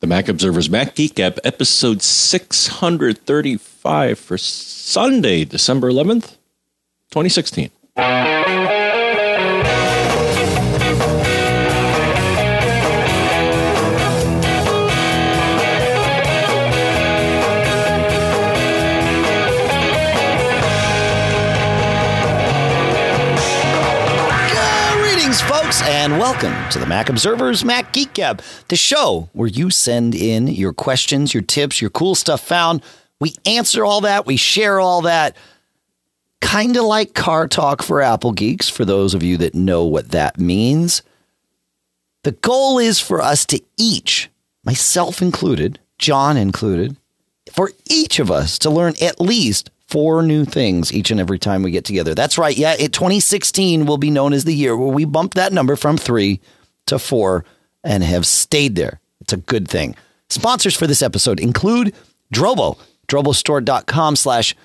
The Mac Observer's Mac Geek Gab, episode 635 for Sunday, December 11th, 2016. And welcome to the Mac Observer's Mac Geek Gab, the show where you send in your questions, your tips, your cool stuff found. We answer all that, we share all that. Kind of like car talk for Apple Geeks, for those of you that know what that means. The goal is for us to each, myself included, John included, for each of us to learn at least four new things each and every time we get together. That's right. Yeah, it, 2016 will be known as the year where we bumped that number from three to four and have stayed there. It's a good thing. Sponsors for this episode include Drobo, drobostore.com slash,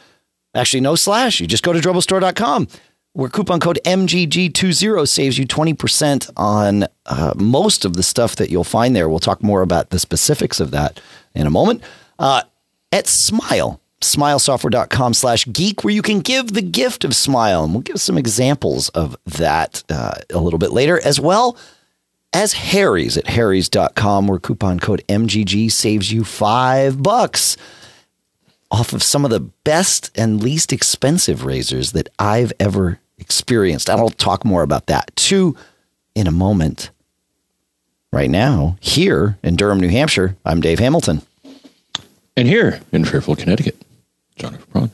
actually no slash, you just go to drobostore.com where coupon code MGG20 saves you 20% on uh, most of the stuff that you'll find there. We'll talk more about the specifics of that in a moment. Uh, at Smile, smilesoftware.com slash geek, where you can give the gift of Smile. And we'll give some examples of that uh, a little bit later, as well as Harry's at harrys.com, where coupon code MGG saves you five bucks off of some of the best and least expensive razors that I've ever experienced. I'll talk more about that too in a moment. Right now, here in Durham, New Hampshire, I'm Dave Hamilton. And here in Fairfield, Connecticut, John F. Braun.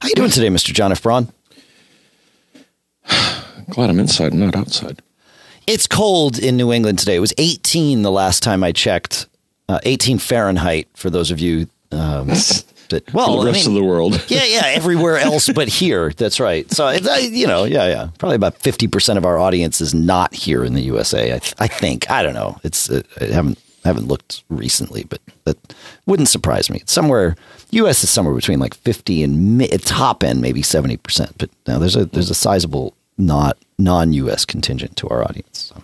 How you doing today, Mr. John F. Braun? Glad I'm inside and not outside. It's cold in New England today. It was 18 the last time I checked. Uh, 18 Fahrenheit for those of you um, that well, For the I rest mean- of the world. yeah, yeah, everywhere else but here. That's right. So, you know, yeah, yeah. Probably about 50% of our audience is not here in the USA. I, I think. I don't know. It's uh, I haven't haven't looked recently, but that wouldn't surprise me. It's somewhere US is somewhere between like 50 and top end maybe 70%. But now there's a there's a sizable not non-US contingent to our audience. So.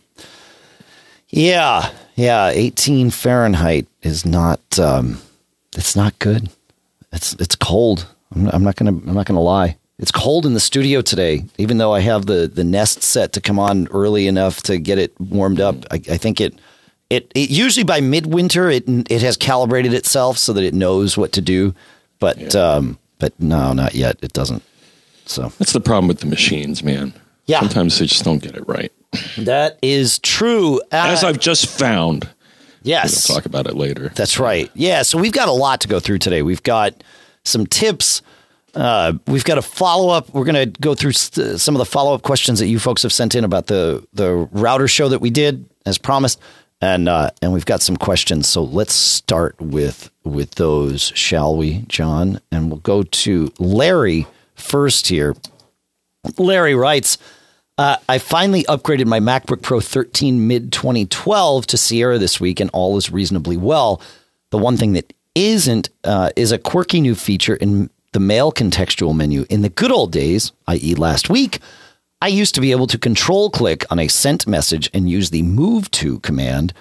Yeah, yeah, 18 Fahrenheit is not um it's not good. It's it's cold. I'm, I'm not gonna I'm not gonna lie. It's cold in the studio today, even though I have the the Nest set to come on early enough to get it warmed up. I, I think it it it usually by midwinter it it has calibrated itself so that it knows what to do, but um but no, not yet. It doesn't. So That's the problem with the machines, man. Yeah. Sometimes they just don't get it right. that is true. Uh, As I've just found. yes, We'll talk about it later. That's right. Yeah. So we've got a lot to go through today. We've got some tips. Uh, we've got a follow up. We're going to go through st- some of the follow up questions that you folks have sent in about the the router show that we did as promised, and uh, and we've got some questions. So let's start with with those, shall we, John? And we'll go to Larry first here. Larry writes. Uh, I finally upgraded my MacBook Pro 13 mid 2012 to Sierra this week, and all is reasonably well. The one thing that isn't uh, is a quirky new feature in the mail contextual menu. In the good old days, i.e., last week, I used to be able to control click on a sent message and use the move to command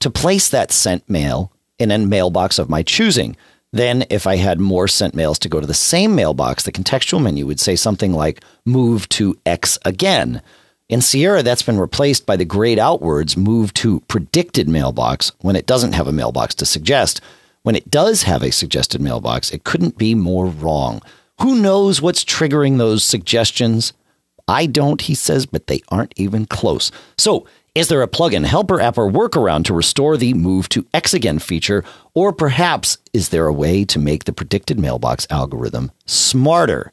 to place that sent mail in a mailbox of my choosing. Then, if I had more sent mails to go to the same mailbox, the contextual menu would say something like move to X again. In Sierra, that's been replaced by the grayed outwards move to predicted mailbox when it doesn't have a mailbox to suggest. When it does have a suggested mailbox, it couldn't be more wrong. Who knows what's triggering those suggestions? I don't, he says, but they aren't even close. So, is there a plugin, helper app, or workaround to restore the move to X again feature? Or perhaps is there a way to make the predicted mailbox algorithm smarter?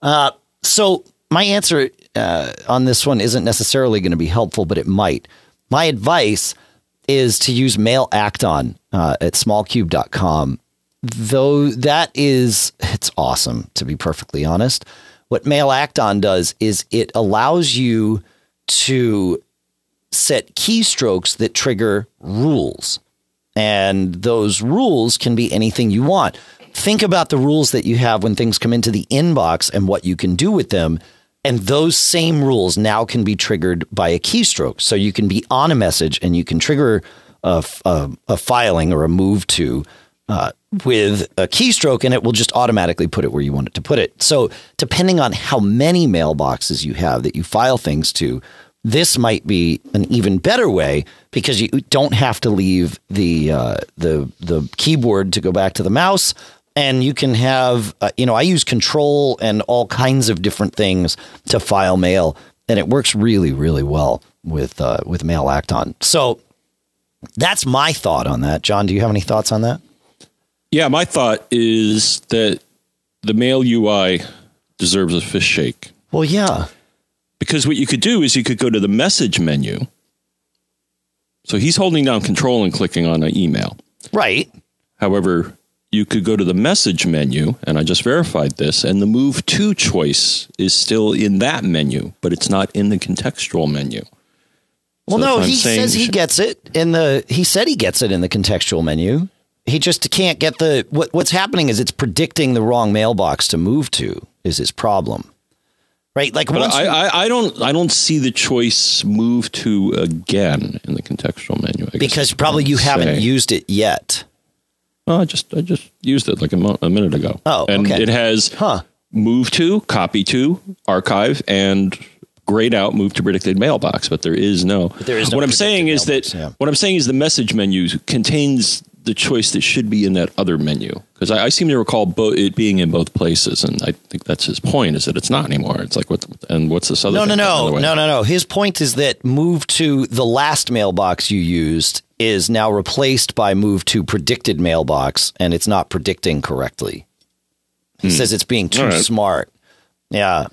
Uh, so, my answer uh, on this one isn't necessarily going to be helpful, but it might. My advice is to use Mail Act-On uh, at smallcubed.com. Though that is, it's awesome to be perfectly honest. What Mail Act-On does is it allows you to set keystrokes that trigger rules. And those rules can be anything you want. Think about the rules that you have when things come into the inbox and what you can do with them. And those same rules now can be triggered by a keystroke. So you can be on a message and you can trigger a, a, a filing or a move to uh, with a keystroke, and it will just automatically put it where you want it to put it. So, depending on how many mailboxes you have that you file things to, this might be an even better way because you don't have to leave the uh, the the keyboard to go back to the mouse, and you can have uh, you know I use Control and all kinds of different things to file mail, and it works really really well with uh, with Mail Act-On. So that's my thought on that. John, do you have any thoughts on that? Yeah, my thought is that the Mail UI deserves a fish shake. Well, yeah. Because what you could do is you could go to the message menu. So he's holding down control and clicking on an email. Right. However, you could go to the message menu, and I just verified this, and the move to choice is still in that menu, but it's not in the contextual menu. Well, So no, he says he should- gets it in the. He said he gets it in the contextual menu. He just can't get the. What, what's happening is it's predicting the wrong mailbox to move to. Is his problem, right? Like But I, you- I, I don't I don't see the choice move to again in the contextual menu. Because probably you haven't used it yet. Oh, I just I just used it like a, mo- a minute ago. Oh, and okay. it has Huh. move to, copy to, archive, and grayed out, move to predicted mailbox. But there is no. there is no what I'm saying is that yeah. what I'm saying is the message menu contains the choice that should be in that other menu because I, I seem to recall bo- it being in both places, and I think that's his point is that it's not anymore. It's like what and what's this other? No, no, no, no, no, no. His point is that move to the last mailbox you used is now replaced by move to predicted mailbox, and it's not predicting correctly. He says it's being too Hmm. Right. smart. Yeah,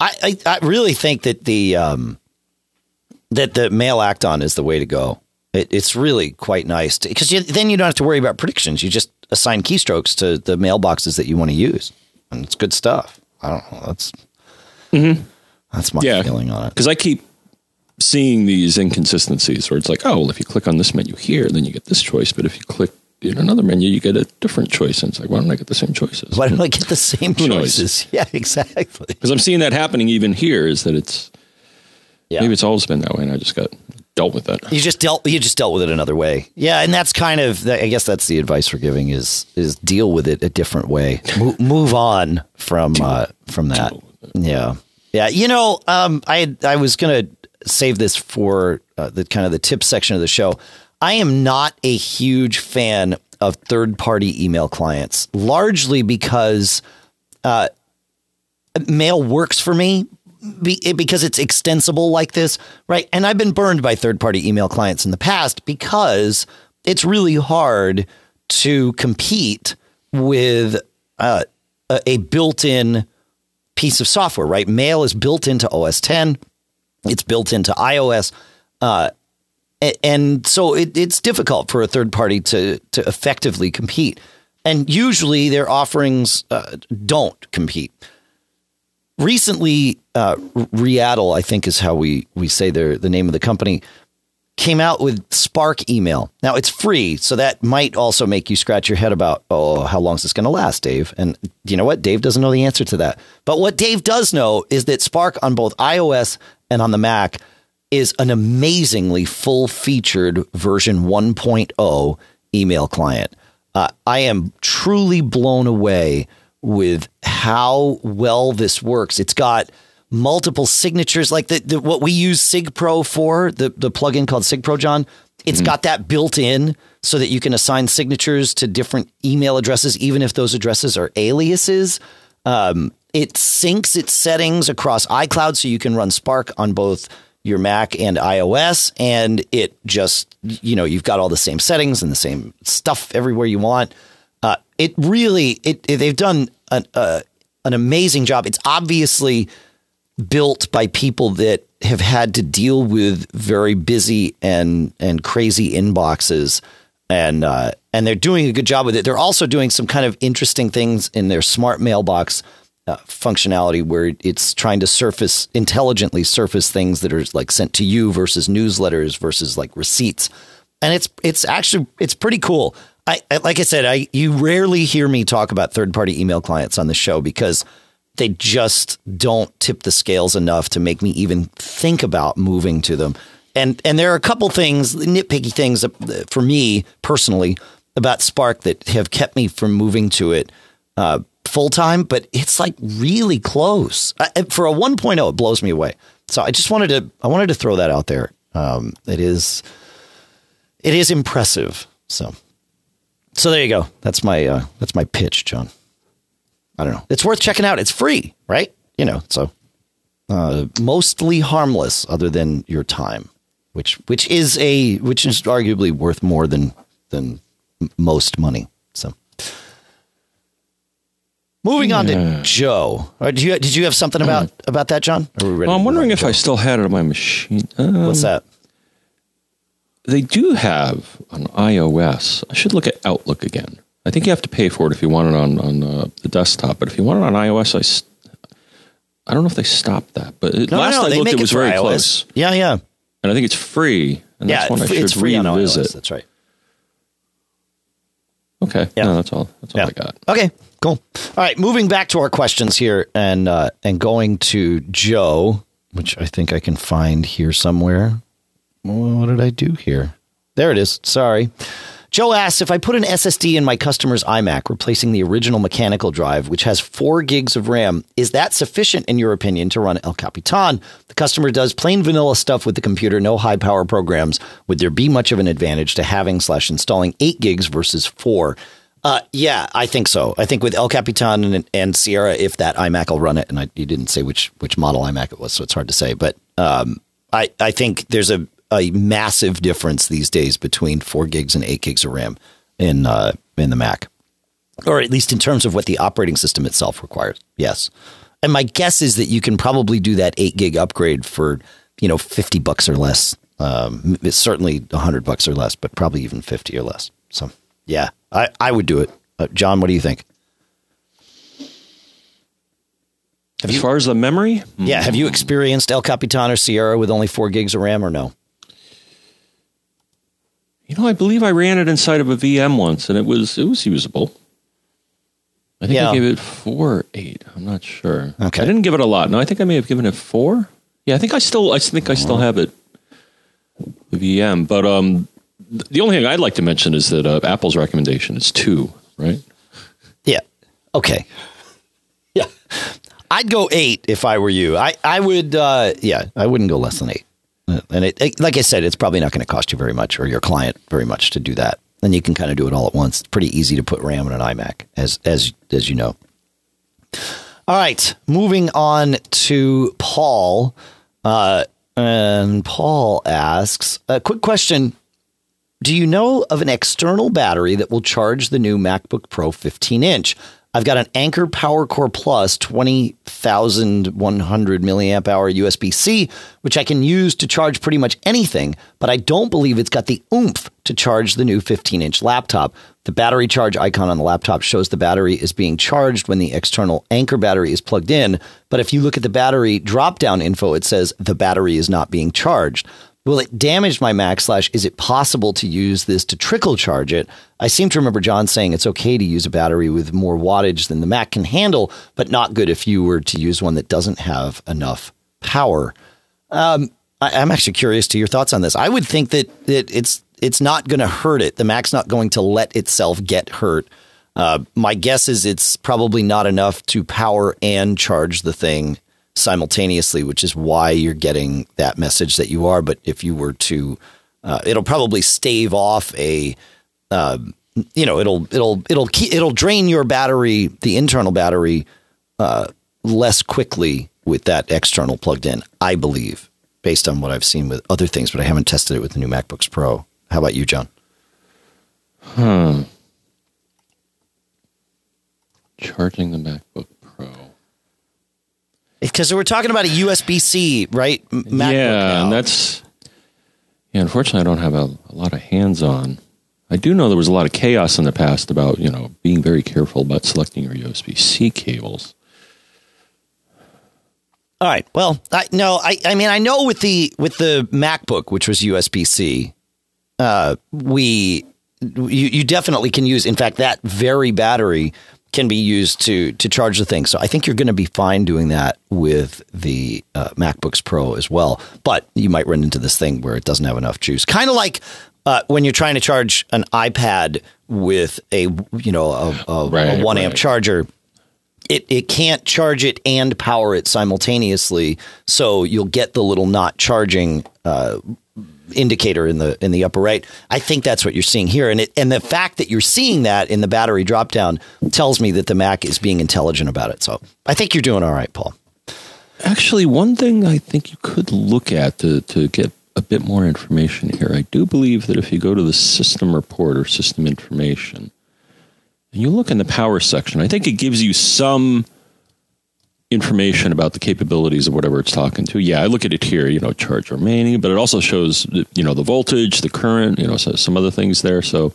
I, I, I really think that the um, that the Mail Act-On is the way to go. It, it's really quite nice because you, then you don't have to worry about predictions. You just assign keystrokes to the mailboxes that you want to use, and it's good stuff. I don't know. That's that's my Mm-hmm. Yeah. feeling on it. because I keep seeing these inconsistencies where it's like, oh, well, if you click on this menu here, then you get this choice, but if you click in another menu, you get a different choice, and it's like, why don't I get the same choices? Why don't I get the same choices? Yeah, exactly. Because I'm seeing that happening even here. Is that it's Yeah. maybe it's always been that way, and I just got dealt with it. You just dealt you just dealt with it another way. Yeah, and that's kind of I guess that's the advice we're giving is is deal with it a different way. Mo- move on from uh, from that. Yeah. Yeah, you know, um, I I was going to save this for uh, the kind of the tip section of the show. I am not a huge fan of third-party email clients, largely because uh, mail works for me be, because it's extensible like this, right? And I've been burned by third party email clients in the past because it's really hard to compete with uh, a, built in piece of software, right? Mail is built into OS 10, it's built into iOS. Uh, and so it, it's difficult for a third party to to effectively compete. And usually their offerings uh, don't compete recently uh, I think is how we we say their the name of the company, came out with Spark email. Now it's free, so that might also make you scratch your head about oh how long is this going to last, Dave? And you know what? Dave doesn't know the answer to that. But what Dave does know is that Spark on both iOS and on the Mac is an amazingly full featured version 1.0 email client. Uh, I am truly blown away with how well this works. It's got multiple signatures, like the, the what we use SigPro for, the, the plugin called SigPro, John. It's got that built in so that you can assign signatures to different email addresses, even if those addresses are aliases. Um, it syncs its settings across iCloud so you can run Spark on both your Mac and iOS. And it just, you know, you've got all the same settings and the same stuff everywhere you want. It really, it, it- they've done an, uh, an amazing job. It's obviously built by people that have had to deal with very busy and and crazy inboxes and uh, and they're doing a good job with it. They're also doing some kind of interesting things in their smart mailbox uh, functionality where it's trying to surface intelligently surface things that are like sent to you versus newsletters versus like receipts. And it's it's actually it's pretty cool. I I- like I said, I you rarely hear me talk about third party email clients on the show because they just don't tip the scales enough to make me even think about moving to them. and and there are a couple things, nitpicky things for me personally about Spark that have kept me from moving to it uh, full time. But it's like really close uh, for a 1.0. It blows me away. So I just wanted to I wanted to throw that out there. Um, it is it is impressive. So so there you go. That's my uh, that's my pitch, John. I don't know. It's worth checking out. It's free, right? You know, so uh, mostly harmless, other than your time, which which is a which is arguably worth more than than most money. So. Moving on to Joe. Uh, did you did you have something about about that, John? Well, I'm wondering if Joe? I still had it on my machine. Um, What's that? They do have on iOS. I should look at Outlook again. I think you have to pay for it if you want it on on uh, the desktop. But if you want it on iOS, I, st- I don't know if they stopped that. But no, last no, I looked, it was very iOS. close. Yeah, yeah. And I think it's free. And yeah, that's one I should it's free revisit. on iOS. That's right. Okay. Yeah, no, that's all. That's all yeah. I got. Okay. Cool. All right. Moving back to our questions here, and uh, and going to Joe, which I think I can find here somewhere. What did I do here? There it is. Sorry. Joe asks if I put an SSD in my customer's iMac, replacing the original mechanical drive, which has four gigs of RAM, is that sufficient in your opinion to run El Capitan? The customer does plain vanilla stuff with the computer, no high power programs. Would there be much of an advantage to having slash installing eight gigs versus four? Uh, yeah, I think so. I think with El Capitan and, and Sierra, if that iMac will run it, and I, you didn't say which which model iMac it was, so it's hard to say. But um, I I think there's a a massive difference these days between four gigs and eight gigs of RAM in uh, in the Mac, or at least in terms of what the operating system itself requires. Yes, and my guess is that you can probably do that eight gig upgrade for you know fifty bucks or less. Um, it's certainly hundred bucks or less, but probably even fifty or less. So yeah, I I would do it. Uh, John, what do you think? Have as you, far as the memory, yeah, have you experienced El Capitan or Sierra with only four gigs of RAM or no? You know, I believe I ran it inside of a VM once, and it was it was usable. I think yeah. I gave it four eight. I'm not sure. Okay. I didn't give it a lot. No, I think I may have given it four. Yeah, I think I still I think I still have it. The VM, but um, the only thing I'd like to mention is that uh, Apple's recommendation is two, right? Yeah. Okay. Yeah. I'd go eight if I were you. I I would. Uh, yeah, I wouldn't go less than eight. And it, it, like I said, it's probably not going to cost you very much or your client very much to do that. Then you can kind of do it all at once. It's pretty easy to put RAM in an iMac, as as as you know. All right, moving on to Paul. Uh, and Paul asks a quick question. Do you know of an external battery that will charge the new MacBook Pro 15 inch? I've got an Anker PowerCore Plus 20,100 milliamp hour USB C, which I can use to charge pretty much anything, but I don't believe it's got the oomph to charge the new 15 inch laptop. The battery charge icon on the laptop shows the battery is being charged when the external Anker battery is plugged in, but if you look at the battery drop down info, it says the battery is not being charged. Will it damage my Mac slash is it possible to use this to trickle charge it? I seem to remember John saying it's okay to use a battery with more wattage than the Mac can handle, but not good if you were to use one that doesn't have enough power. Um, I, am actually curious to your thoughts on this. I would think that, it's it's not going to hurt it. The Mac's not going to let itself get hurt. Uh, my guess is it's probably not enough to power and charge the thing simultaneously, which is why you're getting that message that you are. But if you were to, uh, it'll probably stave off a, uh, you know, it'll it'll it'll it'll drain your battery, the internal battery, uh, less quickly with that external plugged in. I believe, based on what I've seen with other things, but I haven't tested it with the new MacBooks Pro. How about you, John? Hmm. Charging the MacBook because we're talking about a USB C, right? MacBook yeah, now. and that's yeah. Unfortunately, I don't have a, a lot of hands on. I do know there was a lot of chaos in the past about you know being very careful about selecting your USB C cables. All right. Well, I no, I I mean I know with the with the MacBook, which was USB C, uh, we you, you definitely can use. In fact, that very battery can be used to to charge the thing. So I think you're going to be fine doing that with the uh, MacBooks Pro as well. But you might run into this thing where it doesn't have enough juice. Kind of like uh, when you're trying to charge an iPad with a you know a, a, right, a one right. amp charger. It, it can't charge it and power it simultaneously, so you'll get the little not charging uh, indicator in the in the upper right. I think that's what you're seeing here, and it and the fact that you're seeing that in the battery drop down tells me that the Mac is being intelligent about it. So I think you're doing all right, Paul. Actually, one thing I think you could look at to to get a bit more information here. I do believe that if you go to the system report or system information, and you look in the power section, I think it gives you some information about the capabilities of whatever it's talking to. Yeah, I look at it here, you know, charge remaining, but it also shows, you know, the voltage, the current, you know, so some other things there. So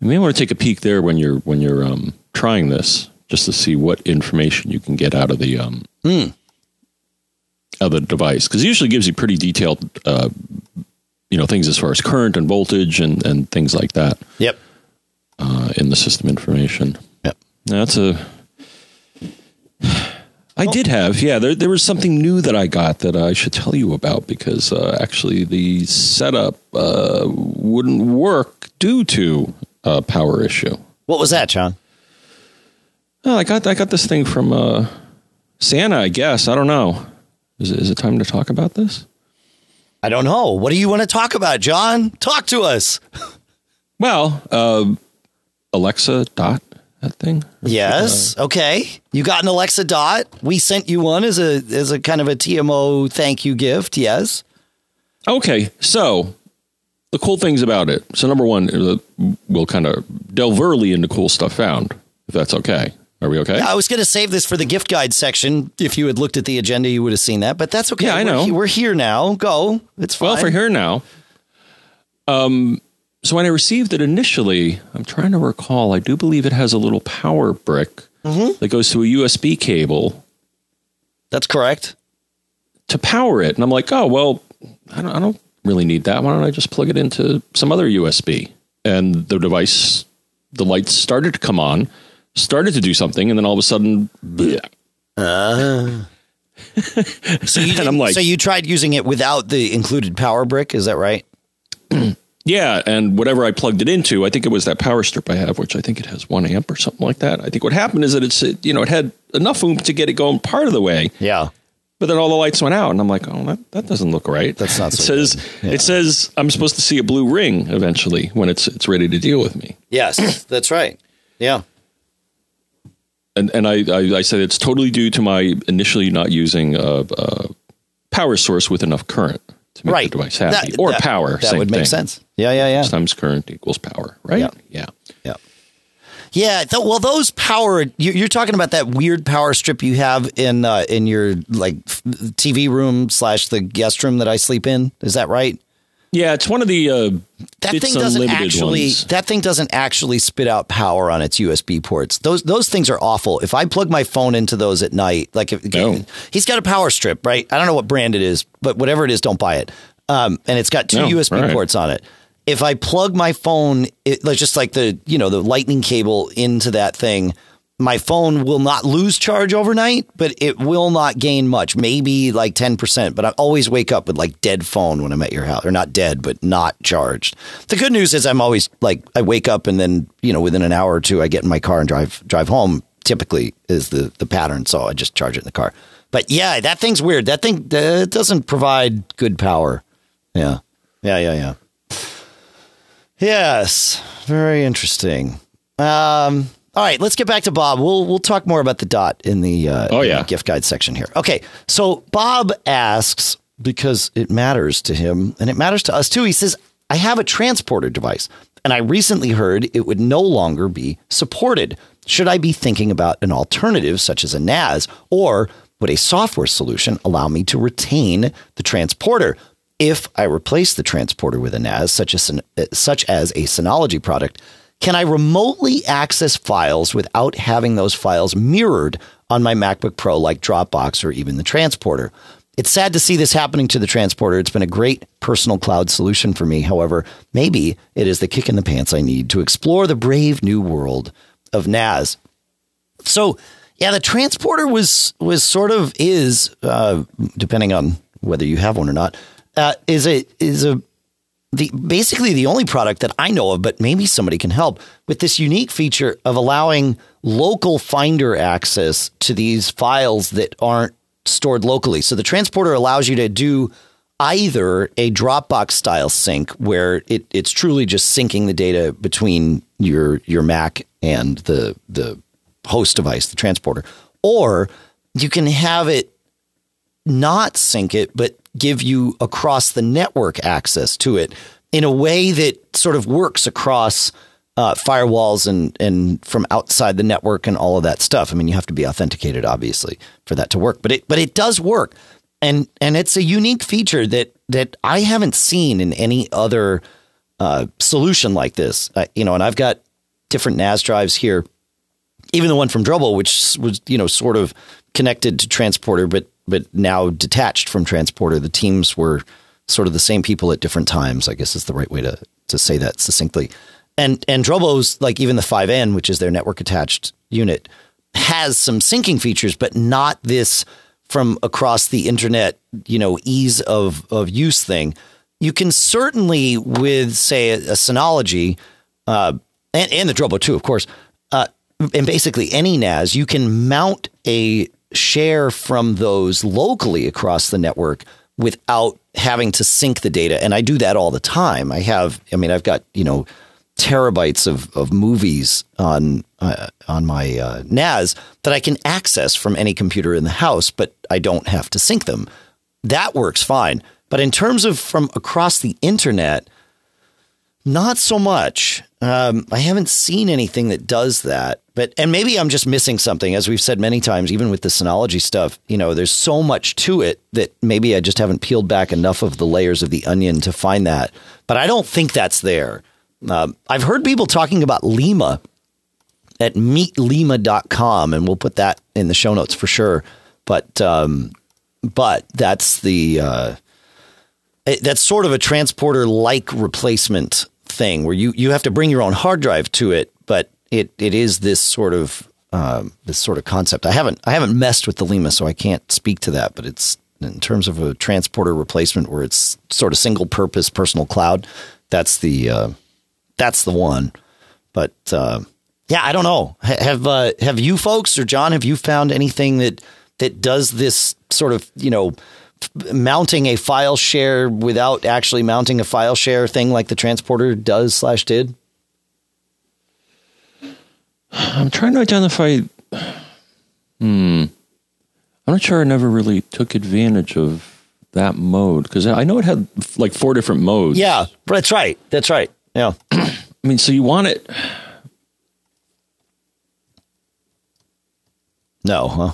you may want to take a peek there when you're when you're um, trying this, just to see what information you can get out of the um, mm. of the device, because it usually gives you pretty detailed, uh, you know, things as far as current and voltage and and things like that. Yep. Uh, in the system information. Yep. That's a I did have, yeah. There, there was something new that I got that I should tell you about because uh, actually the setup uh, wouldn't work due to a power issue. What was that, John? Oh, I got I got this thing from uh, Santa, I guess. I don't know. Is it, is it time to talk about this? I don't know. What do you want to talk about, John? Talk to us. well, uh, Alexa Dot that thing? Yes. Uh, okay. You got an Alexa Dot. We sent you one as a as a kind of a TMO thank you gift. Yes. Okay. So the cool things about it. So number one, uh, we'll kind of delve early into cool stuff found. If that's okay. Are we okay? I was going to save this for the gift guide section. If you had looked at the agenda, you would have seen that. But that's okay. Yeah, I know. We're, we're here now. Go. It's fine. Well, for here now. Um, so when I received it initially, I'm trying to recall. I do believe it has a little power brick mm-hmm. that goes to a USB cable. That's correct. To power it, and I'm like, oh well, I don't, I don't really need that. Why don't I just plug it into some other USB? And the device, the lights started to come on, started to do something, and then all of a sudden, uh. so you and I'm like, so you tried using it without the included power brick? Is that right? Yeah, and whatever I plugged it into, I think it was that power strip I have, which I think it has one amp or something like that. I think what happened is that it's you know it had enough oomph to get it going part of the way. Yeah. But then all the lights went out, and I'm like, oh, that, that doesn't look right. That's not. So it says yeah. it says I'm supposed to see a blue ring eventually when it's it's ready to deal with me. Yes, that's right. Yeah. And and I, I, I said it's totally due to my initially not using a, a power source with enough current to make right. the device happy, that, or that, power. That would make thing. sense. Yeah, yeah, yeah. Times current equals power, right? Yeah, yeah, yeah. Yeah, th- well, those power you're talking about that weird power strip you have in uh, in your like TV room slash the guest room that I sleep in. Is that right? Yeah, it's one of the uh, that thing doesn't actually ones. that thing doesn't actually spit out power on its USB ports. Those those things are awful. If I plug my phone into those at night, like if no. he's got a power strip, right? I don't know what brand it is, but whatever it is, don't buy it. Um, and it's got two no, USB right. ports on it if I plug my phone, it, like just like the you know the lightning cable into that thing, my phone will not lose charge overnight, but it will not gain much, maybe like ten percent. But I always wake up with like dead phone when I'm at your house, or not dead, but not charged. The good news is I'm always like I wake up and then you know within an hour or two I get in my car and drive drive home. Typically is the the pattern, so I just charge it in the car. But yeah, that thing's weird. That thing uh, doesn't provide good power. Yeah, yeah, yeah, yeah. Yes, very interesting. Um, all right, let's get back to Bob. We'll we'll talk more about the dot in the uh, oh yeah gift guide section here. Okay, so Bob asks because it matters to him and it matters to us too. He says, "I have a transporter device, and I recently heard it would no longer be supported. Should I be thinking about an alternative such as a NAS, or would a software solution allow me to retain the transporter?" if I replace the transporter with a NAS, such as, such as a Synology product, can I remotely access files without having those files mirrored on my MacBook Pro like Dropbox or even the transporter? It's sad to see this happening to the transporter. It's been a great personal cloud solution for me. However, maybe it is the kick in the pants I need to explore the brave new world of NAS. So yeah, the transporter was was sort of is uh, depending on whether you have one or not uh, is a is a the basically the only product that I know of, but maybe somebody can help with this unique feature of allowing local Finder access to these files that aren't stored locally. So the transporter allows you to do either a Dropbox style sync where it, it's truly just syncing the data between your your Mac and the the host device, the transporter, or you can have it not sync it, but give you across the network access to it in a way that sort of works across uh, firewalls and and from outside the network and all of that stuff. I mean, you have to be authenticated, obviously, for that to work, but it but it does work, and and it's a unique feature that that I haven't seen in any other uh, solution like this. Uh, you know, and I've got different NAS drives here, even the one from Drobo, which was you know sort of connected to Transporter, but but now detached from Transporter. The teams were sort of the same people at different times. I guess is the right way to to say that succinctly. And and Drobo's like even the 5N, which is their network attached unit, has some syncing features, but not this from across the internet, you know, ease of of use thing. You can certainly with say a, a Synology, uh, and, and the Drobo too, of course, uh, and basically any NAS, you can mount a share from those locally across the network without having to sync the data. And I do that all the time. I have, I mean, I've got, you know, terabytes of, of movies on uh, on my uh, NAS that I can access from any computer in the house, but I don't have to sync them. That works fine. But in terms of from across the internet, not so much. Um, I haven't seen anything that does that. But and maybe I'm just missing something, as we've said many times, even with the Synology stuff. You know, there's so much to it that maybe I just haven't peeled back enough of the layers of the onion to find that. But I don't think that's there. Um, I've heard people talking about Lima at meetlima.com, and we'll put that in the show notes for sure. But um, but that's the uh, that's sort of a transporter like replacement thing where you you have to bring your own hard drive to it, but it it is this sort of um, this sort of concept. I haven't I haven't messed with the Lima, so I can't speak to that. But it's in terms of a transporter replacement where it's sort of single purpose personal cloud. That's the uh, that's the one. But uh, yeah, I don't know. Have uh, have you folks or John? Have you found anything that that does this sort of you know mounting a file share without actually mounting a file share thing like the transporter does slash did? I'm trying to identify. Hmm. I'm not sure I never really took advantage of that mode because I know it had like four different modes. Yeah, that's right. That's right. Yeah. I mean, so you want it. No, huh?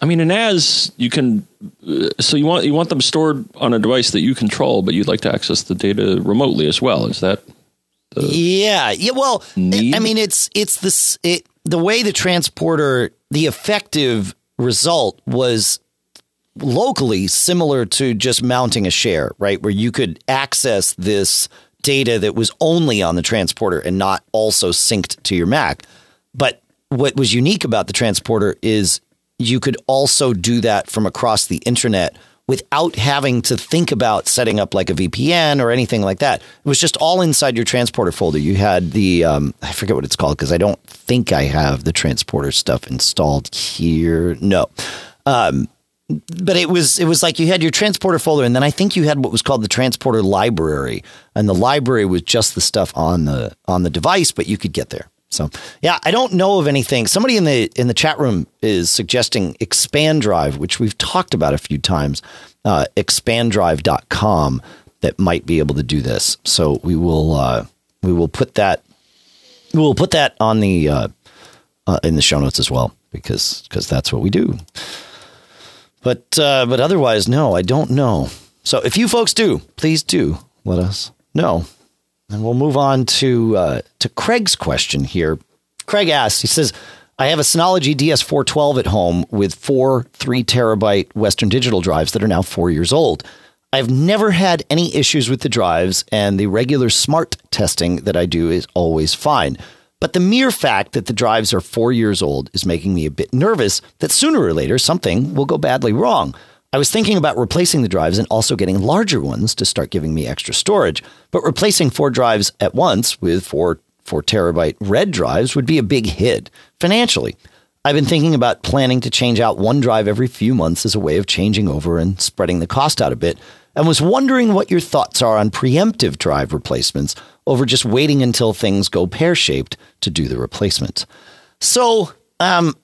I mean, and as you can, uh, so you want you want them stored on a device that you control, but you'd like to access the data remotely as well. Is that? Yeah. Yeah. Well, need? I mean, it's it's this it the way the transporter the effective result was locally similar to just mounting a share, right? Where you could access this data that was only on the transporter and not also synced to your Mac. But what was unique about the transporter is you could also do that from across the internet without having to think about setting up like a VPN or anything like that. It was just all inside your transporter folder. You had the um, I forget what it's called because I don't think I have the transporter stuff installed here. No. Um, but it was it was like you had your transporter folder and then I think you had what was called the transporter library and the library was just the stuff on the on the device but you could get there. So yeah, I don't know of anything. Somebody in the in the chat room is suggesting Expand Drive, which we've talked about a few times. Uh, expanddrive.com that might be able to do this. So we will uh, we will put that we will put that on the uh, uh, in the show notes as well because because that's what we do. But uh, but otherwise, no, I don't know. So if you folks do, please do let us know. And we'll move on to uh, to Craig's question here. Craig asks, he says, I have a Synology DS412 at home with four three terabyte Western Digital drives that are now four years old. I've never had any issues with the drives, and the regular smart testing that I do is always fine. But the mere fact that the drives are four years old is making me a bit nervous that sooner or later something will go badly wrong. I was thinking about replacing the drives and also getting larger ones to start giving me extra storage, but replacing four drives at once with four four terabyte red drives would be a big hit financially. I've been thinking about planning to change out one drive every few months as a way of changing over and spreading the cost out a bit, and was wondering what your thoughts are on preemptive drive replacements over just waiting until things go pear shaped to do the replacement. So, um,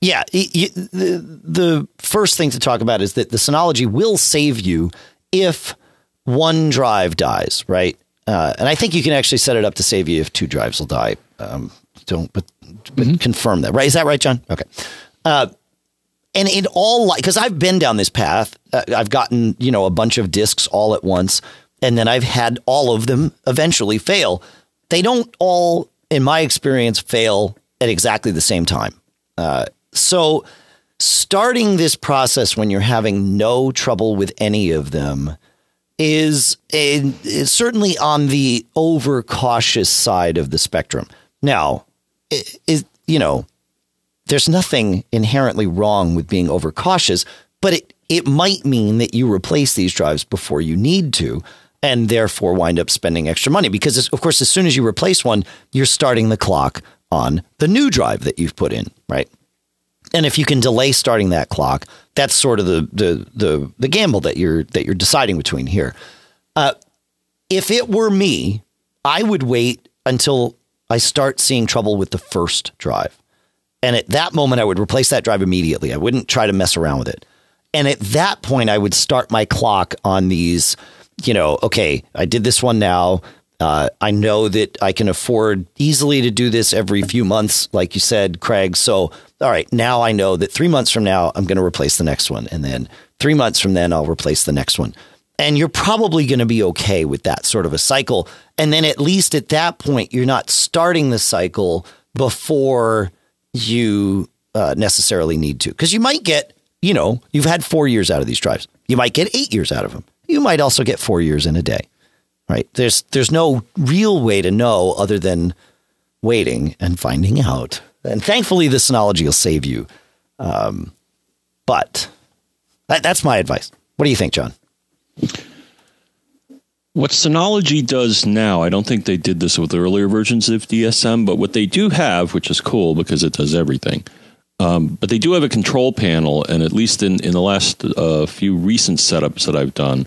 yeah, the, the first thing to talk about is that the Synology will save you if one drive dies, right? Uh, and I think you can actually set it up to save you if two drives will die. Um, don't, but, but mm-hmm. confirm that, right? Is that right, John? Okay. Uh, and in all, because I've been down this path, uh, I've gotten you know a bunch of discs all at once, and then I've had all of them eventually fail. They don't all, in my experience, fail at exactly the same time. Uh, so, starting this process when you're having no trouble with any of them is, a, is certainly on the overcautious side of the spectrum. Now, is you know, there's nothing inherently wrong with being overcautious, but it it might mean that you replace these drives before you need to and therefore wind up spending extra money because of course as soon as you replace one, you're starting the clock on the new drive that you've put in, right? And if you can delay starting that clock, that's sort of the the the, the gamble that you're that you're deciding between here. Uh, if it were me, I would wait until I start seeing trouble with the first drive. And at that moment, I would replace that drive immediately. I wouldn't try to mess around with it. And at that point, I would start my clock on these, you know, okay, I did this one now. Uh, I know that I can afford easily to do this every few months, like you said, Craig. So, all right, now I know that three months from now, I'm going to replace the next one. And then three months from then, I'll replace the next one. And you're probably going to be okay with that sort of a cycle. And then at least at that point, you're not starting the cycle before you uh, necessarily need to. Because you might get, you know, you've had four years out of these drives. You might get eight years out of them. You might also get four years in a day, right? There's there's no real way to know other than waiting and finding out. And thankfully, this Synology will save you. Um, but that, that's my advice. What do you think, John? What Synology does now, I don't think they did this with earlier versions of DSM, but what they do have, which is cool because it does everything, um, but they do have a control panel, and at least in, in the last uh, few recent setups that I've done,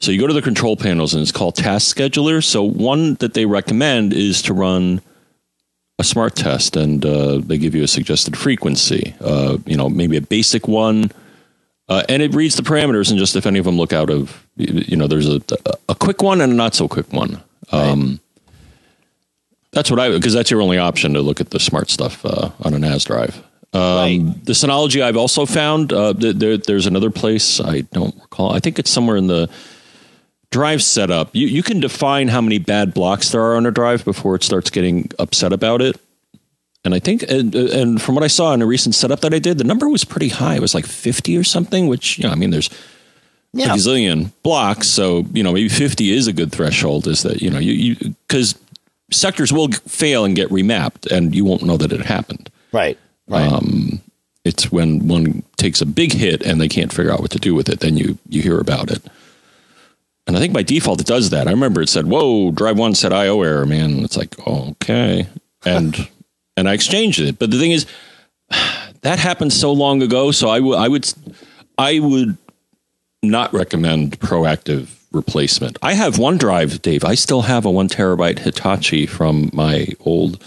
so you go to the control panels and it's called Task Scheduler. So one that they recommend is to run a smart test, and uh, they give you a suggested frequency. Uh, you know, maybe a basic one uh, and it reads the parameters and just if any of them look out of, you know, there's a, a quick one and a not so quick one. Um, right. That's what I, because that's your only option to look at the smart stuff uh, on a NAS drive. Um, right. The Synology I've also found, uh, there, there's another place, I don't recall, I think it's somewhere in the drive setup. You, you can define how many bad blocks there are on a drive before it starts getting upset about it. And I think, and, and, from what I saw in a recent setup that I did, the number was pretty high. It was like 50 or something, which, you know, I mean, there's yeah. a gazillion blocks. So, you know, maybe 50 is a good threshold is that, you know, you, you, cause sectors will fail and get remapped and you won't know that it happened. Right. Right. Um, it's when one takes a big hit and they can't figure out what to do with it, then you, you hear about it. And I think by default it does that. I remember it said, "Whoa, drive one said IO error." Man, it's like okay, and and I exchanged it. But the thing is, that happened so long ago. So I, w- I would, I would I would not recommend proactive replacement. I have OneDrive, Dave. I still have a one terabyte Hitachi from my old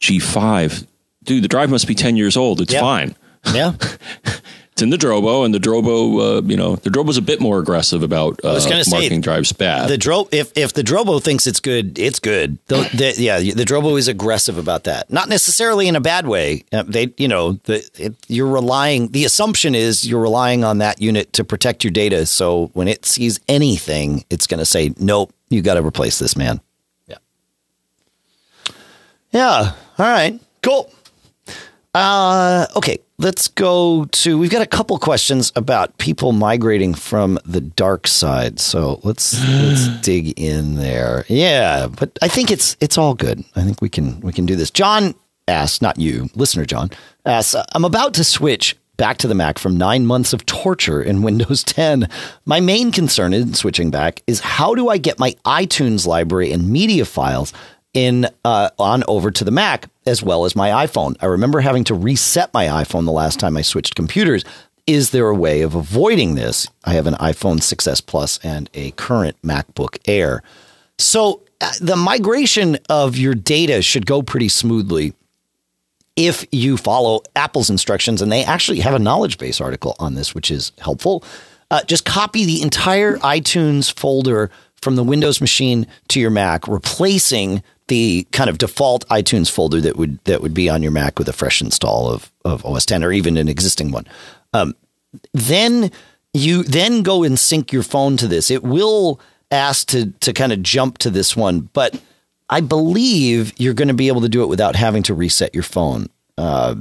G5. Dude, the drive must be 10 years old. It's yep. fine. Yeah. It's in the Drobo, and the Drobo, uh, you know, the Drobo's a bit more aggressive about uh, marking say, drives bad. The Dro- if if the Drobo thinks it's good, it's good. The, the, yeah, the Drobo is aggressive about that. Not necessarily in a bad way. Uh, they, you know, the, it, you're relying. The assumption is you're relying on that unit to protect your data. So when it sees anything, it's going to say, "Nope, you got to replace this, man." Yeah. Yeah. All right. Cool. Uh, okay let's go to. We've got a couple questions about people migrating from the dark side. So let's let's dig in there. Yeah, but I think it's it's all good. I think we can we can do this. John asks, not you, listener John asks. I'm about to switch back to the Mac from nine months of torture in Windows 10. My main concern in switching back is how do I get my iTunes library and media files in uh, on over to the Mac as well as my iPhone. I remember having to reset my iPhone the last time I switched computers. Is there a way of avoiding this? I have an iPhone 6s Plus and a current MacBook Air. So uh, the migration of your data should go pretty smoothly if you follow Apple's instructions, and they actually have a knowledge base article on this, which is helpful. Uh, just copy the entire iTunes folder from the Windows machine to your Mac, replacing the kind of default iTunes folder that would that would be on your Mac with a fresh install of of OS X or even an existing one. Um, then you then go and sync your phone to this. It will ask to to kind of jump to this one, but I believe you're going to be able to do it without having to reset your phone. Uh,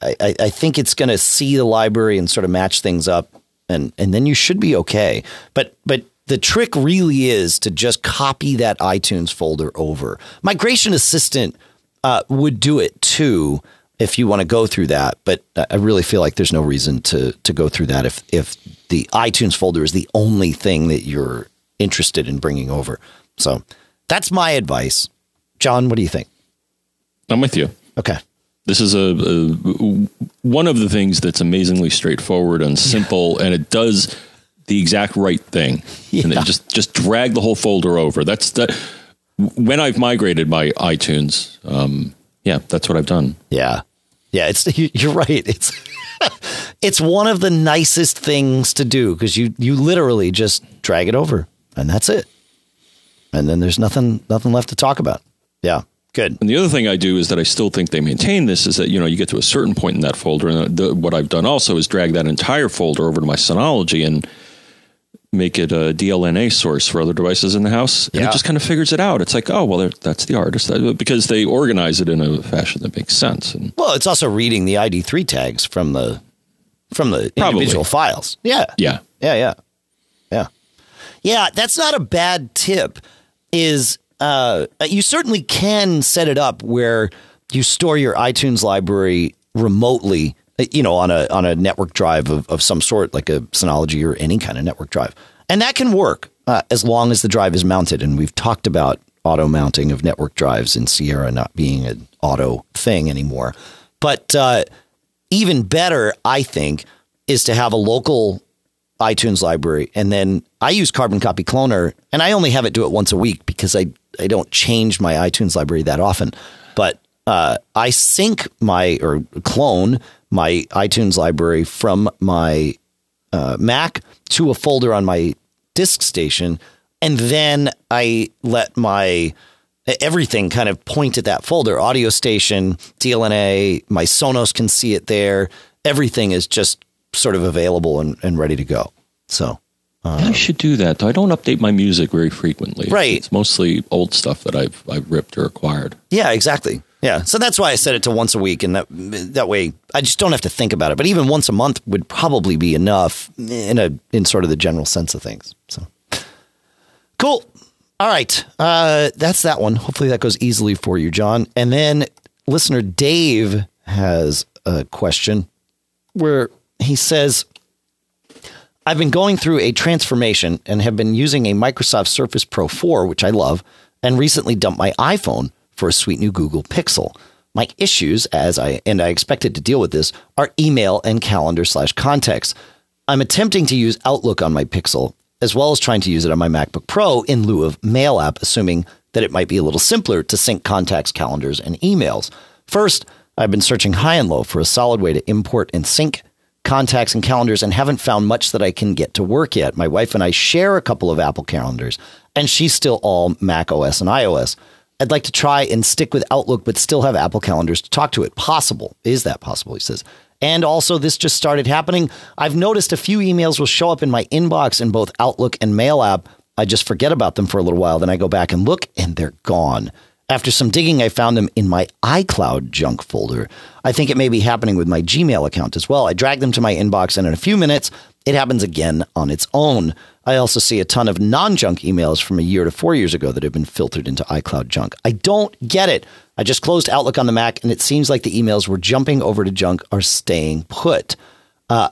I, I think it's going to see the library and sort of match things up, and and then you should be okay. But but the trick really is to just copy that iTunes folder over. Migration Assistant uh, would do it too if you want to go through that, but I really feel like there's no reason to to go through that if if the iTunes folder is the only thing that you're interested in bringing over. So that's my advice. John, what do you think? I'm with you. Okay. This is a, a one of the things that's amazingly straightforward and simple, yeah. and it does the exact right thing, yeah. and then just just drag the whole folder over. That's the when I've migrated my iTunes. Um, yeah, that's what I've done. Yeah, yeah. It's you're right. It's it's one of the nicest things to do because you you literally just drag it over and that's it, and then there's nothing nothing left to talk about. Yeah. Good. And the other thing I do is that I still think they maintain this is that you know you get to a certain point in that folder, and the, what I've done also is drag that entire folder over to my Synology, and make it a DLNA source for other devices in the house. And yeah. it just kind of figures it out. It's like, oh, well, that's the artist because they organize it in a fashion that makes sense. And well, it's also reading the ID3 tags from the from the Probably. individual files. Yeah. Yeah. Yeah. Yeah. Yeah. Yeah. That's not a bad tip. Is uh, you certainly can set it up where you store your iTunes library remotely you know, on a on a network drive of, of some sort, like a Synology or any kind of network drive, and that can work uh, as long as the drive is mounted. And we've talked about auto mounting of network drives in Sierra not being an auto thing anymore. But uh, even better, I think, is to have a local iTunes library, and then I use Carbon Copy Cloner, and I only have it do it once a week because I I don't change my iTunes library that often, but uh, I sync my or clone my iTunes library from my uh, Mac to a folder on my DiskStation, and then I let my everything kind of point at that folder. Audio station, DLNA, my Sonos can see it there. Everything is just sort of available and, and ready to go. So. Uh, I should do that. Though I don't update my music very frequently. Right. It's mostly old stuff that I've I've ripped or acquired. Yeah, exactly. Yeah, so that's why I set it to once a week, and that that way I just don't have to think about it. But even once a month would probably be enough in a in sort of the general sense of things. So cool. All right, uh, that's that one. Hopefully that goes easily for you, John. And then listener Dave has a question where he says, "I've been going through a transformation and have been using a Microsoft Surface Pro 4, which I love, and recently dumped my iPhone." For a sweet new Google Pixel. My issues, as I and I expected to deal with this, are email and calendar slash contacts. I'm attempting to use Outlook on my Pixel, as well as trying to use it on my MacBook Pro in lieu of Mail app, assuming that it might be a little simpler to sync contacts, calendars, and emails. First, I've been searching high and low for a solid way to import and sync contacts and calendars and haven't found much that I can get to work yet. My wife and I share a couple of Apple calendars, and she's still all Mac OS and iOS. I'd like to try and stick with Outlook, but still have Apple calendars to talk to it. Possible. Is that possible? He says. And also, this just started happening. I've noticed a few emails will show up in my inbox in both Outlook and Mail app. I just forget about them for a little while. Then I go back and look, and they're gone. After some digging, I found them in my iCloud junk folder. I think it may be happening with my Gmail account as well. I drag them to my inbox, and in a few minutes, it happens again on its own. I also see a ton of non junk emails from a year to four years ago that have been filtered into iCloud junk. I don't get it. I just closed Outlook on the Mac, and it seems like the emails were jumping over to junk are staying put. Uh,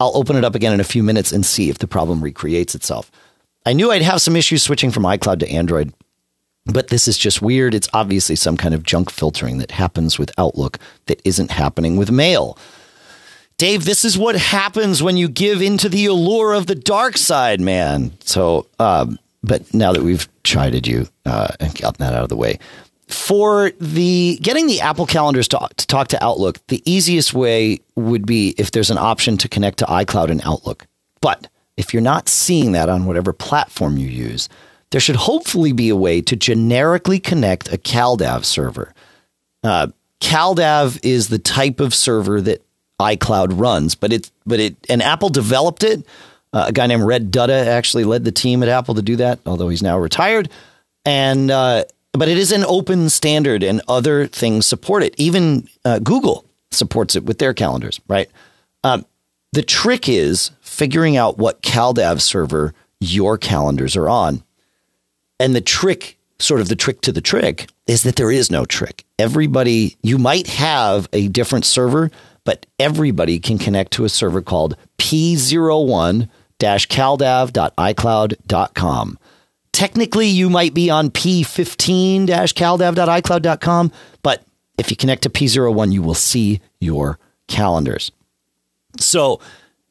I'll open it up again in a few minutes and see if the problem recreates itself. I knew I'd have some issues switching from iCloud to Android, but this is just weird. It's obviously some kind of junk filtering that happens with Outlook that isn't happening with Mail. Dave, this is what happens when you give into the allure of the dark side, man. So, um, but now that we've chided you uh, and gotten that out of the way, for the getting the Apple calendars to, to talk to Outlook, the easiest way would be if there's an option to connect to iCloud and Outlook. But if you're not seeing that on whatever platform you use, there should hopefully be a way to generically connect a CalDAV server. Uh, CalDAV is the type of server that iCloud runs, but it but it and Apple developed it. Uh, a guy named Red Dutta actually led the team at Apple to do that, although he's now retired. And uh, but it is an open standard, and other things support it. Even uh, Google supports it with their calendars, right? Um, the trick is figuring out what CalDAV server your calendars are on. And the trick, sort of the trick to the trick, is that there is no trick. Everybody, you might have a different server, but everybody can connect to a server called p01 caldav.icloud.com. Technically, you might be on p15 caldav.icloud.com, but if you connect to p01, you will see your calendars. So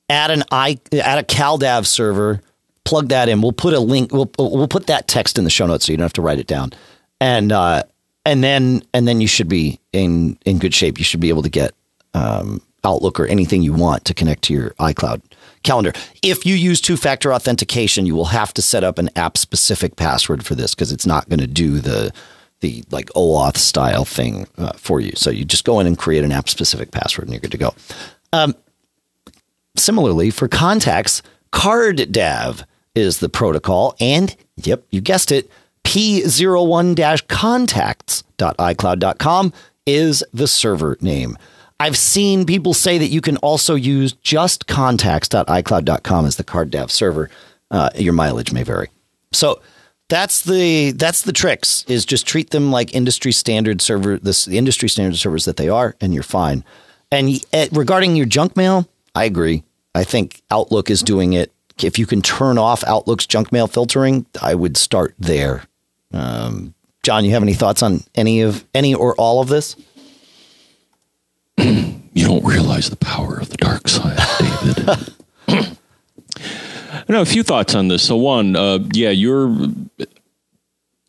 add an i add a caldav server plug that in. We'll put a link. We'll we'll put that text in the show notes so you don't have to write it down. And uh, and then and then you should be in in good shape. You should be able to get um, Outlook or anything you want to connect to your iCloud calendar. If you use two factor authentication, you will have to set up an app specific password for this because it's not going to do the the like OAuth style thing uh, for you. So you just go in and create an app specific password and you're good to go. Um, similarly, for contacts, CardDAV is the protocol. And yep, you guessed it, p01 contacts.icloud.com is the server name. I've seen people say that you can also use just contacts.icloud.com as the CardDAV server. Uh, your mileage may vary. So that's the that's the tricks is just treat them like industry standard server this the industry standard servers that they are and you're fine. And uh, regarding your junk mail, I agree. I think Outlook is doing it if you can turn off Outlook's junk mail filtering, I would start there. Um, John, you have any thoughts on any of any or all of this? you don't realize the power of the dark side, David. I know a few thoughts on this. So one, uh, yeah, you're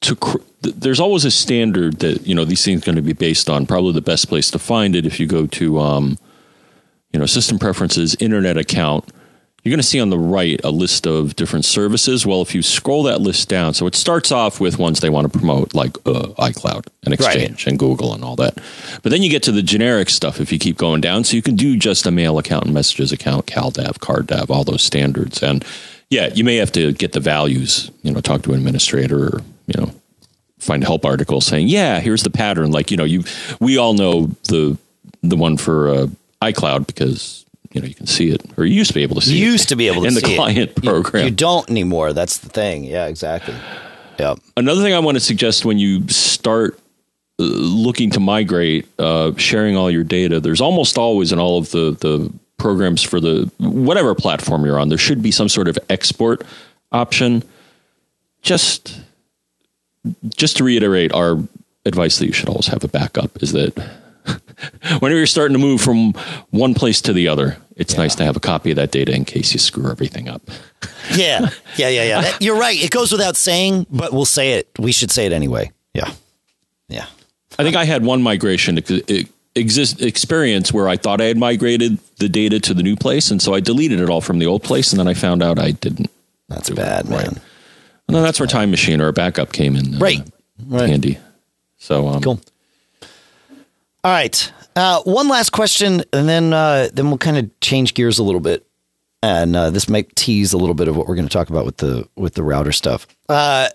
to. Cr- there's always a standard that you know these things going to be based on. Probably the best place to find it if you go to, um, you know, system preferences, internet account you're going to see on the right a list of different services. Well, if you scroll that list down, so it starts off with ones they want to promote, like uh, iCloud and Exchange right. and Google and all that. But then you get to the generic stuff if you keep going down. So you can do just a mail account and messages account, CalDAV, CardDAV, all those standards. And yeah, you may have to get the values, you know, talk to an administrator or, you know, find a help article saying, yeah, here's the pattern. Like, you know, you, we all know the, the one for uh, iCloud because you know you can see it, or you used to be able to see. You used to be able to in the client it. program. You, you, don't anymore. That's the thing. Yeah, exactly. Yep. Another thing I want to suggest when you start uh, looking to migrate, uh, sharing all your data, there's almost always in all of the the programs for the whatever platform you're on, there should be some sort of export option. Just just to reiterate, our advice that you should always have a backup is that whenever you're starting to move from one place to the other, it's yeah. nice to have a copy of that data in case you screw everything up. yeah, yeah, yeah, yeah. That, you're right. It goes without saying, but we'll say it. We should say it anyway. Yeah, yeah. I think I had one migration exist experience where I thought I had migrated the data to the new place, and so I deleted it all from the old place, and then I found out I didn't. That's bad, man. And then that's where Time Machine or a backup came in. Uh, right. right. Handy. So um, cool. All right. Uh, one last question, and then uh, then we'll kind of change gears a little bit, and uh, this might tease a little bit of what we're going to talk about with the with the router stuff. Uh,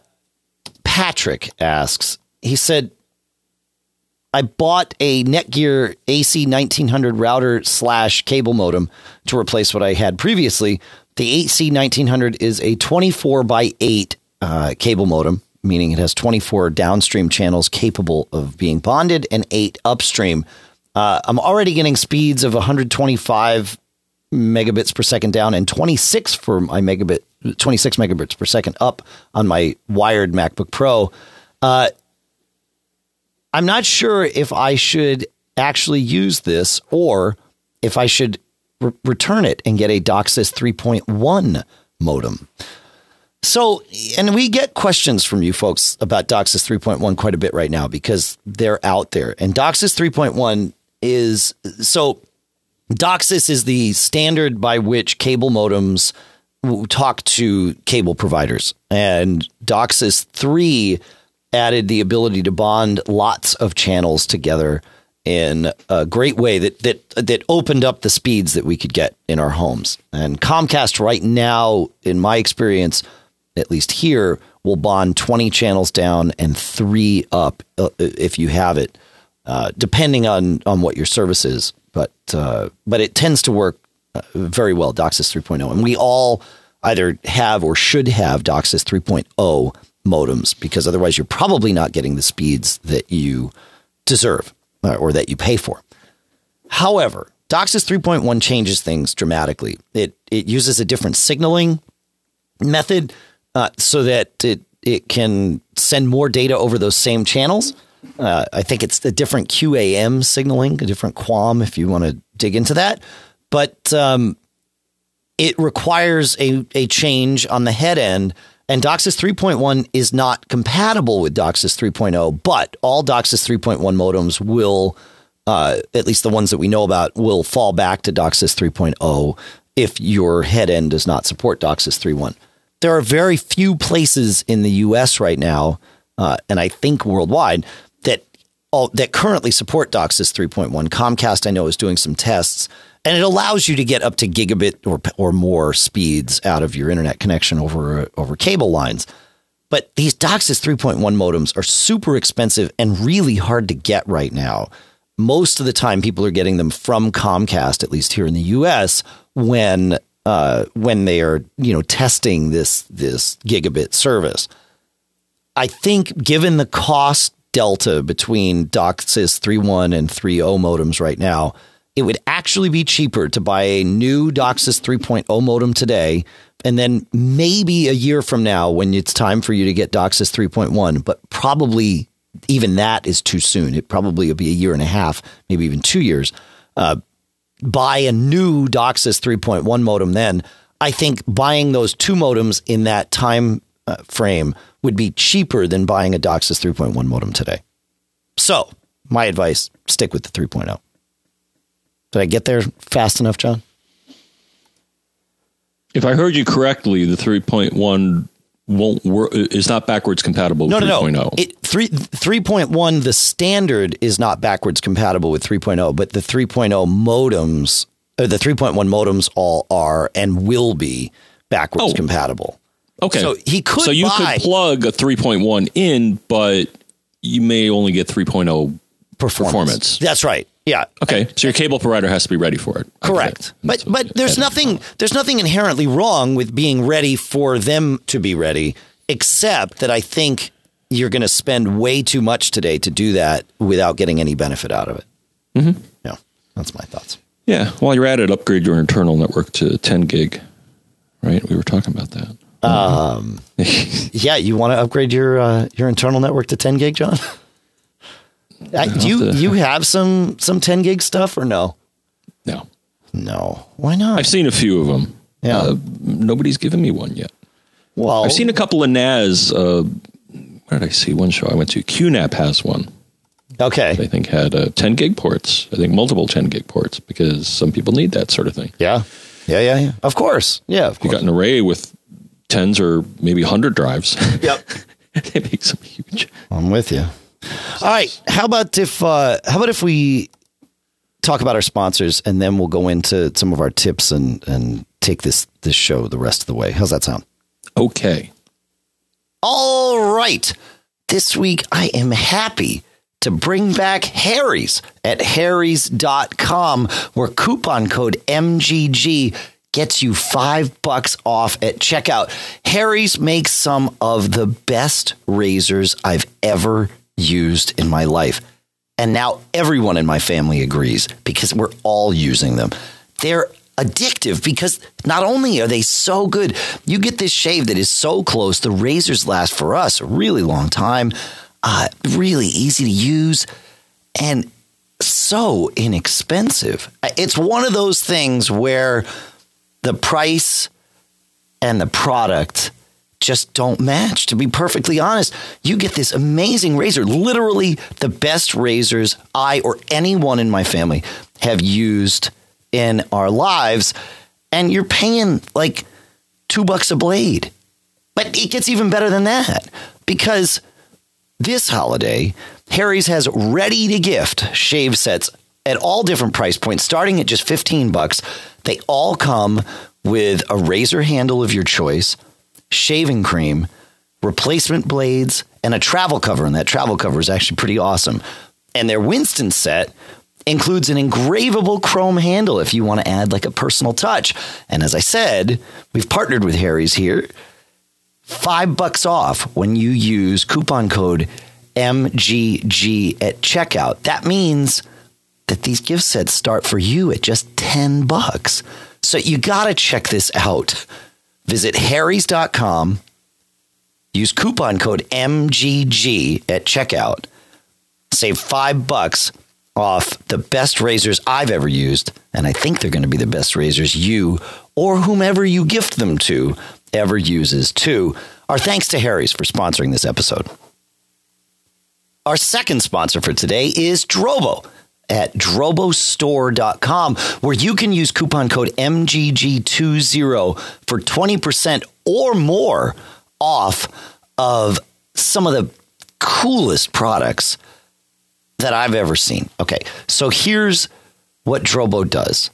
Patrick asks. He said, I bought a Netgear AC 1900 router slash cable modem to replace what I had previously. The AC 1900 is a 24 by 8 uh, cable modem, meaning it has 24 downstream channels capable of being bonded and 8 upstream. Uh, I'm already getting speeds of 125 megabits per second down and 26 for my megabit 26 megabits per second up on my wired MacBook Pro. Uh, I'm not sure if I should actually use this or if I should re- return it and get a DOCSIS 3.1 modem. So, and we get questions from you folks about DOCSIS 3.1 quite a bit right now because they're out there. And DOCSIS 3.1 is so DOCSIS is the standard by which cable modems talk to cable providers. And DOCSIS 3 added the ability to bond lots of channels together in a great way that that that opened up the speeds that we could get in our homes. And Comcast right now in my experience at least here will bond 20 channels down and 3 up uh, if you have it uh, depending on on what your service is but uh, but it tends to work uh, very well DOCSIS 3.0 and we all either have or should have DOCSIS 3.0 modems because otherwise you're probably not getting the speeds that you deserve uh, or that you pay for. However, DOCSIS 3.1 changes things dramatically. It it uses a different signaling method uh, so that it it can send more data over those same channels. Uh, I think it's a different QAM signaling, a different QAM if you want to dig into that. But um, it requires a, a change on the head end and DOCSIS 3.1 is not compatible with DOCSIS 3.0, but all DOCSIS 3.1 modems will, uh, at least the ones that we know about, will fall back to DOCSIS 3.0 if your head end does not support DOCSIS 3.1. There are very few places in the US right now, uh, and I think worldwide, that all, that currently support DOCSIS 3.1. Comcast, I know, is doing some tests and it allows you to get up to gigabit or or more speeds out of your internet connection over over cable lines. But these DOCSIS 3.1 modems are super expensive and really hard to get right now. Most of the time, people are getting them from Comcast, at least here in the U.S. when uh, when they are you know testing this this gigabit service. I think, given the cost delta between DOCSIS 3.1 and 3.0 modems right now, it would actually be cheaper to buy a new DOCSIS 3.0 modem today and then maybe a year from now when it's time for you to get DOCSIS 3.1, but probably even that is too soon. It probably will be a year and a half, maybe even two years. Uh, buy a new DOCSIS 3.1 modem then. I think buying those two modems in that time uh, frame would be cheaper than buying a DOCSIS 3.1 modem today. So, my advice stick with the 3.0. Did I get there fast enough, John? If I heard you correctly, the 3.1 won't work is not backwards compatible with no, 3.0. No, no. It, 3 3.1 the standard is not backwards compatible with 3.0, but the 3.0 modems or the 3.1 modems all are and will be backwards oh. compatible. Okay. So he could So you buy, could plug a 3.1 in, but you may only get 3.0 performance. performance. That's right. Yeah. Okay. So your cable provider has to be ready for it. Correct. But but there's nothing there's nothing inherently wrong with being ready for them to be ready, except that I think you're going to spend way too much today to do that without getting any benefit out of it. Mm-hmm. Yeah, that's my thoughts. Yeah. While you're at it, upgrade your internal network to 10 gig. Right. We were talking about that. Um, yeah, you want to upgrade your uh, your internal network to 10 gig, John? Do you to, you have some some 10 gig stuff or no? No. No. Why not? I've seen a few of them. Yeah. Uh, nobody's given me one yet. Well, I've seen a couple of NAS. Uh, where did I see one show I went to? QNAP has one. Okay. I think had uh, 10 gig ports. I think multiple 10 gig ports because some people need that sort of thing. Yeah. Yeah, yeah, yeah. Of course. Yeah, of course. You got an array with tens or maybe 100 drives. Yep. they make some huge. I'm with you. All right. How about if uh, how about if we talk about our sponsors and then we'll go into some of our tips and and take this this show the rest of the way. How's that sound? Okay. All right. This week I am happy to bring back Harry's at harrys.com where coupon code MGG gets you five bucks off at checkout. Harry's makes some of the best razors I've ever used in my life. And now everyone in my family agrees because we're all using them. They're addictive because not only are they so good, you get this shave that is so close. The razors last for us a really long time, uh, really easy to use, and so inexpensive. It's one of those things where the price and the product just don't match. To be perfectly honest, you get this amazing razor, literally the best razors I or anyone in my family have used in our lives. And you're paying like two bucks a blade. But it gets even better than that because this holiday, Harry's has ready to gift shave sets at all different price points, starting at just 15 bucks. They all come with a razor handle of your choice shaving cream, replacement blades, and a travel cover. And that travel cover is actually pretty awesome. And their Winston set includes an engravable chrome handle if you want to add like a personal touch. And as I said, we've partnered with Harry's here. Five bucks off when you use coupon code MGG at checkout. That means that these gift sets start for you at just 10 bucks. So you got to check this out. Visit harrys.com, use coupon code MGG at checkout, save five bucks off the best razors I've ever used, and I think they're going to be the best razors you or whomever you gift them to ever uses too. Our thanks to Harry's for sponsoring this episode. Our second sponsor for today is Drobo at drobostore.com where you can use coupon code MGG20 for 20% or more off of some of the coolest products that I've ever seen. Okay, so here's what Drobo does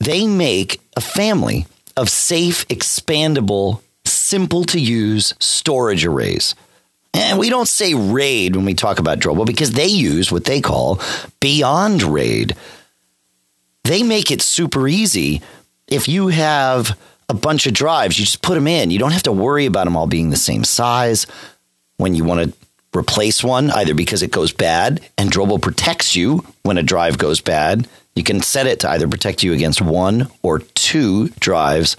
they make a family of safe, expandable, simple to use storage arrays. And we don't say RAID when we talk about Drobo because they use what they call Beyond RAID. They make it super easy. If you have a bunch of drives, you just put them in. You don't have to worry about them all being the same size. When you want to replace one, either because it goes bad and Drobo protects you when a drive goes bad, you can set it to either protect you against one or two drives.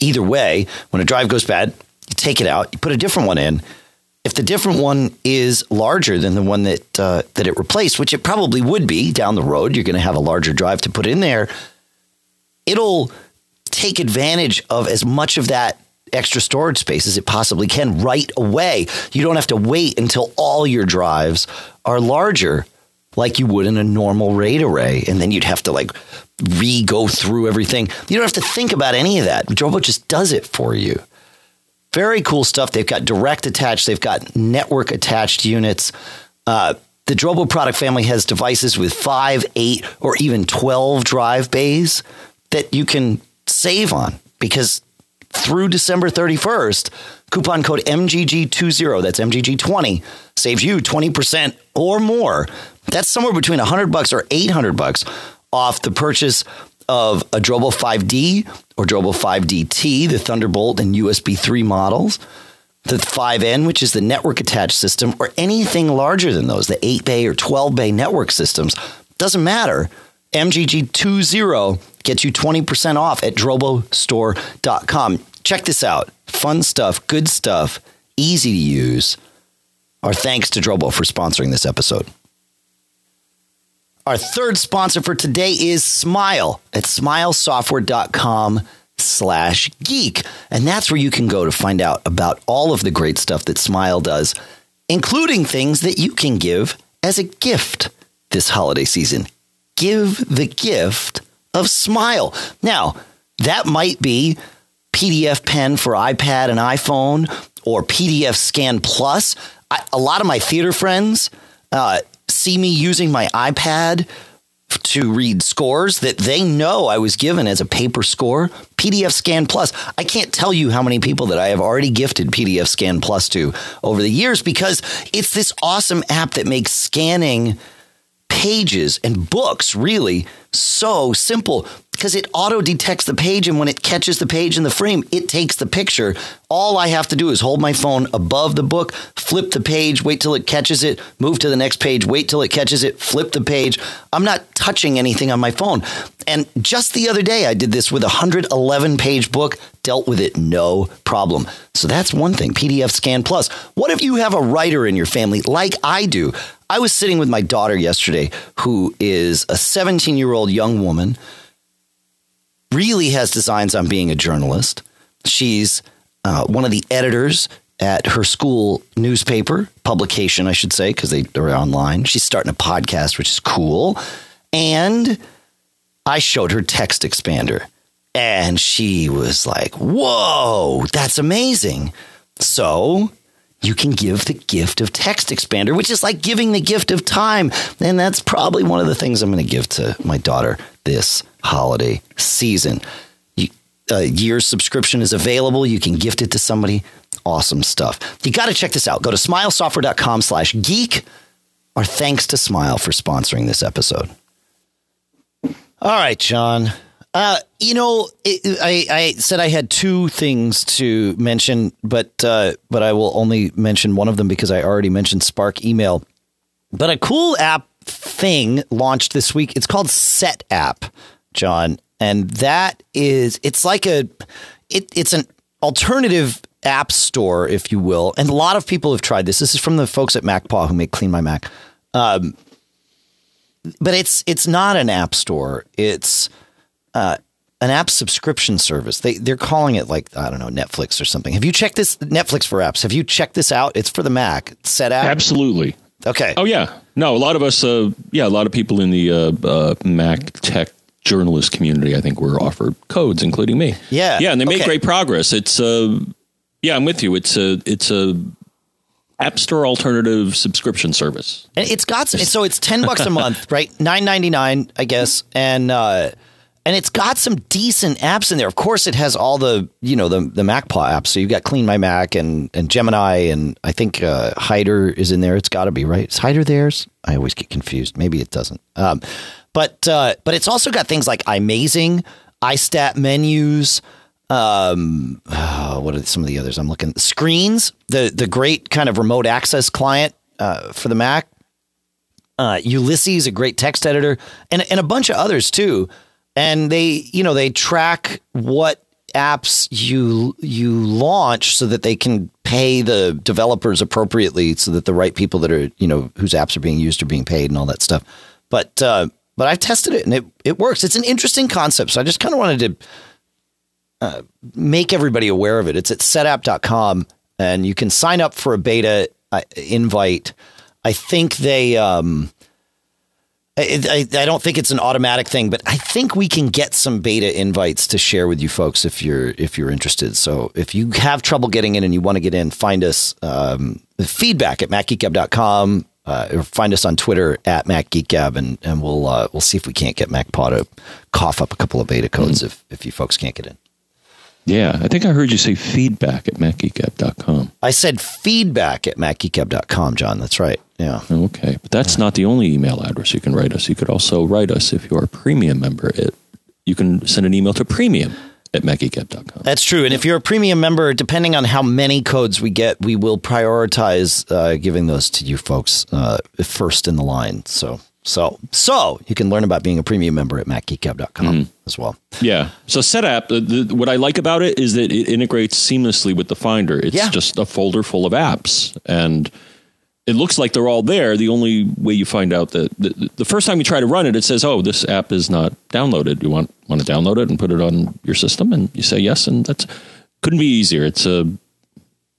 Either way, when a drive goes bad, you take it out, you put a different one in if the different one is larger than the one that uh, that it replaced, which it probably would be down the road, you're going to have a larger drive to put in there. It'll take advantage of as much of that extra storage space as it possibly can right away. You don't have to wait until all your drives are larger like you would in a normal RAID array. And then you'd have to like re go through everything. You don't have to think about any of that. Drobo just does it for you. Very cool stuff. They've got direct attached, they've got network attached units. Uh, the Drobo product family has devices with five, eight, or even 12 drive bays that you can save on because through December 31st, coupon code MGG20, that's MGG20, saves you 20% or more. That's somewhere between 100 bucks or 800 bucks off the purchase of a Drobo 5D or Drobo 5DT, the Thunderbolt and USB 3 models, the 5N, which is the network attached system, or anything larger than those, the 8 bay or 12 bay network systems. Doesn't matter. MGG20 gets you 20% off at drobostore.com. Check this out. Fun stuff, good stuff, easy to use. Our thanks to Drobo for sponsoring this episode. Our third sponsor for today is Smile at smilesoftware.com slash geek. And that's where you can go to find out about all of the great stuff that Smile does, including things that you can give as a gift this holiday season. Give the gift of Smile. Now, that might be PDFpen for iPad and iPhone or PDF Scan Plus. I, a lot of my theater friends, uh, see me using my iPad to read scores that they know I was given as a paper score. PDF Scan Plus. I can't tell you how many people that I have already gifted PDF Scan Plus to over the years because it's this awesome app that makes scanning pages and books really so simple because it auto detects the page and when it catches the page in the frame, it takes the picture. All I have to do is hold my phone above the book, flip the page, wait till it catches it, move to the next page, wait till it catches it, flip the page. I'm not touching anything on my phone. And just the other day, I did this with a 111 page book, dealt with it no problem. So that's one thing PDF Scan Plus. What if you have a writer in your family like I do? I was sitting with my daughter yesterday, who is a 17 year old young woman really has designs on being a journalist. She's uh, one of the editors at her school newspaper publication, I should say, because they are online. She's starting a podcast, which is cool. And I showed her TextExpander, and she was like, Whoa, that's amazing. So you can give the gift of TextExpander, which is like giving the gift of time. And that's probably one of the things I'm going to give to my daughter this holiday season. a year's subscription is available. You can gift it to somebody. Awesome stuff. You got to check this out. Go to smilesoftware.com slash geek. Our thanks to Smile for sponsoring this episode. All right, John. Uh, you know, it, I, I said I had two things to mention, but uh, but I will only mention one of them because I already mentioned Spark Email. But a cool app thing launched this week. It's called Setapp, John, and that is it's like a it, it's an alternative app store, if you will. And a lot of people have tried this. This is from the folks at MacPaw who make CleanMyMac. Um, but it's it's not an app store. It's uh, an app subscription service. They they're calling it like I don't know Netflix or something. Have you checked this Netflix for apps? Have you checked this out? It's for the Mac. Setapp. Absolutely. Okay. Oh yeah. No, a lot of us. Uh, yeah, a lot of people in the uh, uh, Mac tech journalist community, I think, were offered codes, including me. Yeah. Yeah, and they okay. made great progress. It's uh, yeah, I'm with you. It's a it's a App Store alternative subscription service. And it's got so it's ten bucks a month, right? Nine ninety nine, I guess, and uh, and it's got some decent apps in there. Of course, it has all the you know the the MacPaw apps. So you've got CleanMyMac and and Gemini, and I think uh, Hider is in there. It's got to be right. Is Hider theirs? I always get confused. Maybe it doesn't. Um, but uh, but it's also got things like iMazing, iStat menus. Um, oh, what are some of the others? I'm looking screens. The the great kind of remote access client uh, for the Mac. Uh, Ulysses, a great text editor, and and a bunch of others too and they you know they track what apps you you launch so that they can pay the developers appropriately so that the right people that are you know whose apps are being used are being paid and all that stuff. But uh, but I've tested it and it it works. It's an interesting concept. So I just kind of wanted to uh, make everybody aware of it. It's at setapp.com and you can sign up for a beta uh, invite. I think they um, I, I, don't think it's an automatic thing, but I think we can get some beta invites to share with you folks if you're if you're interested. So if you have trouble getting in and you want to get in, find us um, feedback at macgeekgab.com uh, or find us on Twitter at macgeekgab and and we'll uh, we'll see if we can't get MacPaw to cough up a couple of beta codes mm-hmm. if if you folks can't get in. Yeah, I think I heard you say feedback at macgeekgab.com. I said feedback at macgeekgab.com, John. That's right. Yeah. Okay. But that's not the only email address you can write us. You could also write us if you're a premium member. It, you can send an email to premium at macgeekgab.com. That's true. And if you're a premium member, depending on how many codes we get, we will prioritize uh, giving those to you folks uh, first in the line. So so, so you can learn about being a premium member at macgeekgab.com mm-hmm. as well. Yeah. So Setapp, the, the, what I like about it is that it integrates seamlessly with the Finder. It's yeah. just a folder full of apps, and it looks like they're all there. The only way you find out that the, the first time you try to run it, it says, "Oh, this app is not downloaded. You want want to download it and put it on your system?" And you say yes, and that's couldn't be easier. It's a,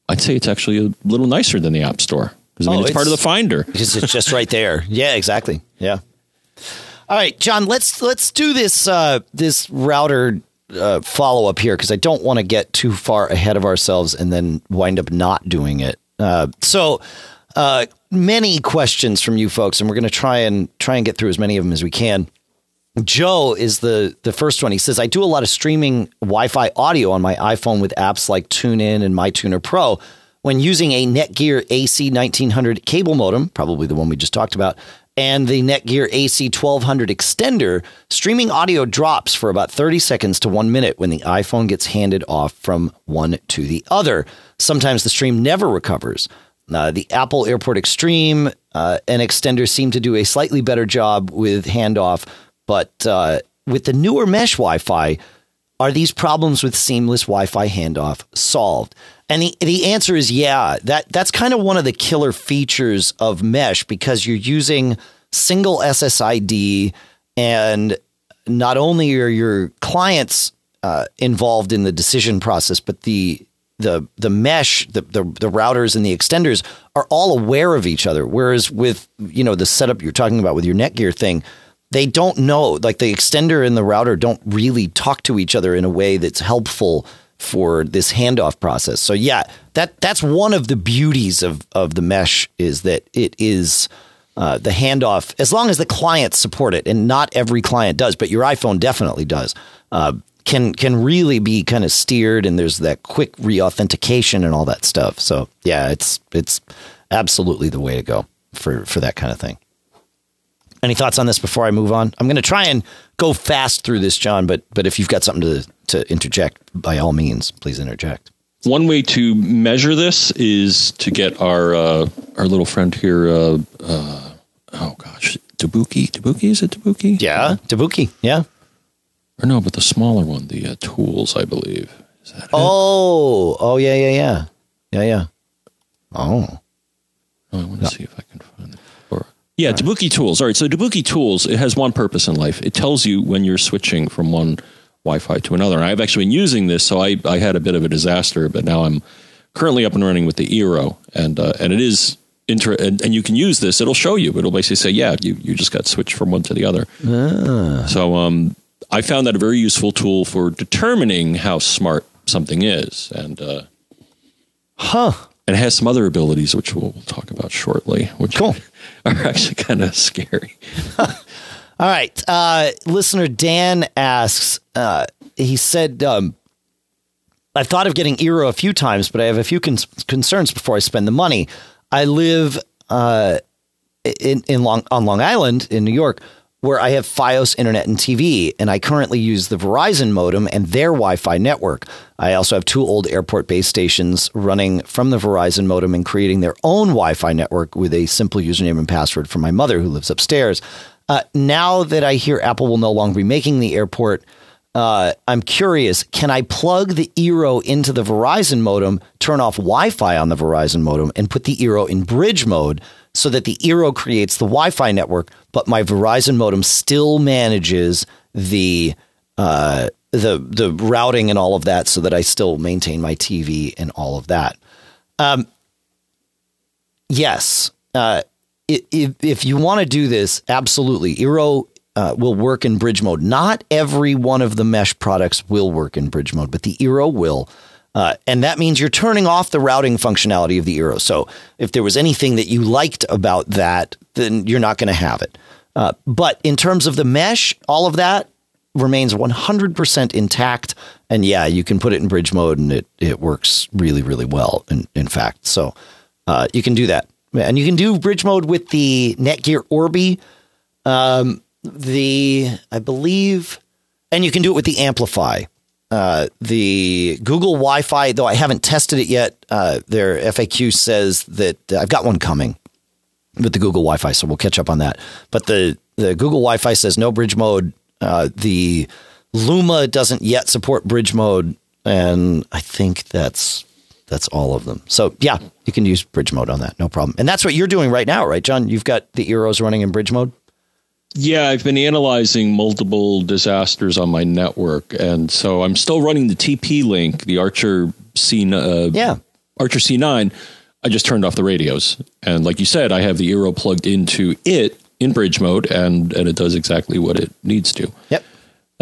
I'd say it's actually a little nicer than the App Store. Because I mean, oh, it's, it's, part of the Finder. Because it's just right there. Yeah, exactly. Yeah. All right, John. Let's let's do this uh, this router uh, follow up here because I don't want to get too far ahead of ourselves and then wind up not doing it. Uh, so uh, many questions from you folks, and we're going to try and try and get through as many of them as we can. Joe is the the first one. He says, "I do a lot of streaming Wi-Fi audio on my iPhone with apps like TuneIn and MyTuner Pro. When using a Netgear AC 1900 cable modem, probably the one we just talked about, and the Netgear AC 1200 extender, streaming audio drops for about 30 seconds to one minute when the iPhone gets handed off from one to the other. Sometimes the stream never recovers. Uh, the Apple Airport Extreme uh, and extender seem to do a slightly better job with handoff, but uh, with the newer mesh Wi Fi, are these problems with seamless Wi Fi handoff solved? And the, the answer is yeah. That that's kind of one of the killer features of mesh because you're using single SSID and not only are your clients uh, involved in the decision process, but the the the mesh, the, the the routers and the extenders are all aware of each other. Whereas with you know the setup you're talking about with your Netgear thing, they don't know. Like the extender and the router don't really talk to each other in a way that's helpful for this handoff process. So yeah, that that's one of the beauties of of the mesh is that it is uh, the handoff as long as the clients support it, and not every client does, but your iPhone definitely does. Uh, can can really be kind of steered and there's that quick reauthentication and all that stuff. So yeah, it's it's absolutely the way to go for for that kind of thing. Any thoughts on this before I move on? I'm going to try and go fast through this, John, but but if you've got something to to interject, by all means, please interject. One way to measure this is to get our uh, our little friend here. Uh, uh, oh gosh, Tabuki. Tabuki is it Tabuki? Yeah, Tabuki. Yeah. Or no, but the smaller one, the uh, tools, I believe. Is that oh, it? oh yeah, yeah, yeah, yeah, yeah. Oh. oh I want to no. see if I can find it. Or, yeah, right. Tabuki Tools. All right, so Tabuki Tools, it has one purpose in life. It tells you when you're switching from one Wi-Fi to another. And I've actually been using this, so I, I had a bit of a disaster, but now I'm currently up and running with the Eero, and uh, and it is inter and, and, you can use this. It'll show you. It'll basically say, yeah, you you just got switched from one to the other. Ah. So um, I found that a very useful tool for determining how smart something is, and uh, huh. And it has some other abilities, which we'll, we'll talk about shortly, which cool. are actually kind of scary. All right. Uh, listener Dan asks, uh, he said, um, I've thought of getting Eero a few times, but I have a few con- concerns before I spend the money. I live uh, in, in Long, on Long Island in New York, where I have Fios internet and TV, and I currently use the Verizon modem and their Wi Fi network. I also have two old airport base stations running from the Verizon modem and creating their own Wi Fi network with a simple username and password for my mother who lives upstairs. Uh, now that I hear Apple will no longer be making the airport, uh, I'm curious can I plug the Eero into the Verizon modem, turn off Wi Fi on the Verizon modem, and put the Eero in bridge mode? so that the Eero creates the Wi-Fi network, but my Verizon modem still manages the uh, the the routing and all of that, so that I still maintain my TV and all of that. Um, yes, uh, if if you want to do this, absolutely, Eero uh, will work in bridge mode. Not every one of the mesh products will work in bridge mode, but the Eero will. Uh, and that means you're turning off the routing functionality of the Eero. So if there was anything that you liked about that, then you're not going to have it. Uh, but in terms of the mesh, all of that remains 100% intact. And yeah, you can put it in bridge mode and it, it works really, really well, in, in fact. So uh, you can do that. And you can do bridge mode with the Netgear Orbi. Um, the, I believe, and you can do it with the AmpliFi. Uh, the Google Wi Fi, though I haven't tested it yet, uh, their FAQ says that uh, I've got one coming with the Google Wi Fi, so we'll catch up on that. But the, the Google Wi Fi says no bridge mode. Uh, the Luma doesn't yet support bridge mode, and I think that's that's all of them. So yeah, you can use bridge mode on that, no problem. And that's what you're doing right now, right, John? You've got the Eeros running in bridge mode. Yeah, I've been analyzing multiple disasters on my network, and so I'm still running the TP link, the Archer C, uh, yeah, Archer C9. I just turned off the radios, and like you said, I have the Eero plugged into it in bridge mode, and and it does exactly what it needs to. Yep.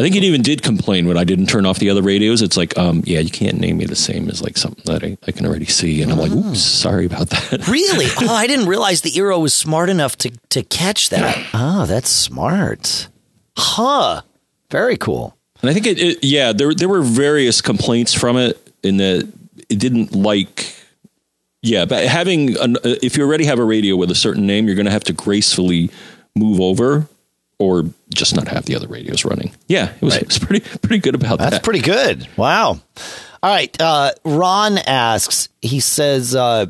I think it even did complain when I didn't turn off the other radios. It's like, um, yeah, you can't name me the same as like something that I, I can already see. And I'm like, oops, sorry about that. Really? oh, I didn't realize the Eero was smart enough to, to catch that. oh, that's smart. Huh. Very cool. And I think it, it yeah, there there were various complaints from it in that it didn't like yeah, but having an, if you already have a radio with a certain name, you're going to have to gracefully move over or just not have the other radios running. Yeah, it was, right. it was pretty pretty good about That's that. That's pretty good. Wow. All right. Uh, Ron asks. He says, uh,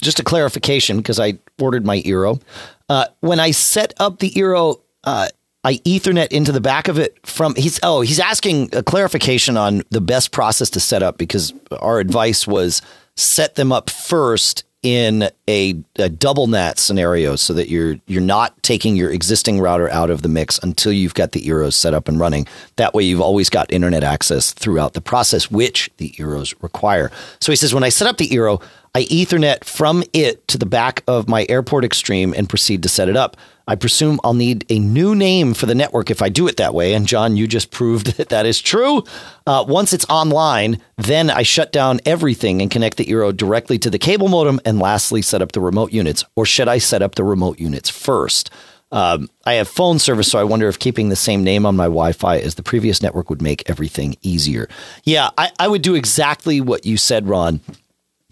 just a clarification because I ordered my Eero. Uh, when I set up the Eero, uh, I Ethernet into the back of it from he's oh he's asking a clarification on the best process to set up because our advice was set them up first in a, a, double NAT scenario so that you're you're not taking your existing router out of the mix until you've got the Eeros set up and running. That way you've always got internet access throughout the process, which the Eeros require. So he says, when I set up the Eero, I Ethernet from it to the back of my Airport Extreme and proceed to set it up. I presume I'll need a new name for the network if I do it that way. And John, you just proved that that is true. Uh, once it's online, then I shut down everything and connect the Eero directly to the cable modem and lastly set up the remote units. Or should I set up the remote units first? Um, I have phone service, so I wonder if keeping the same name on my Wi Fi as the previous network would make everything easier. Yeah, I, I would do exactly what you said, Ron.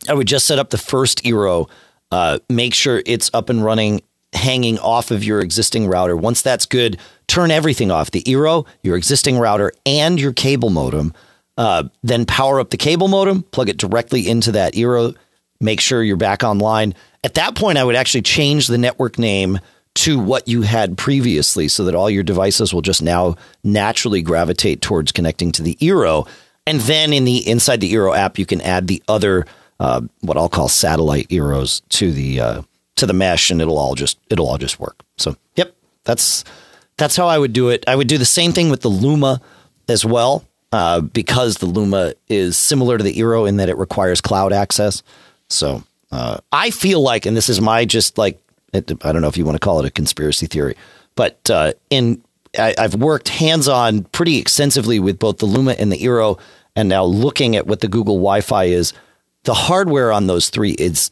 I would just set up the first Eero, uh, make sure it's up and running, hanging off of your existing router. Once that's good, turn everything off the Eero, your existing router, and your cable modem. Uh, then power up the cable modem, plug it directly into that Eero, make sure you're back online. At that point, I would actually change the network name to what you had previously so that all your devices will just now naturally gravitate towards connecting to the Eero. And then in the inside the Eero app, you can add the other uh, what I'll call satellite Eeros to the uh, to the mesh, and it'll all just it'll all just work. So, yep, that's that's how I would do it. I would do the same thing with the Luma as well, uh, because the Luma is similar to the Eero in that it requires cloud access. So, uh, I feel like, and this is my just like I don't know if you want to call it a conspiracy theory, but uh, in I, I've worked hands on pretty extensively with both the Luma and the Eero, and now looking at what the Google Wi-Fi is the hardware on those three is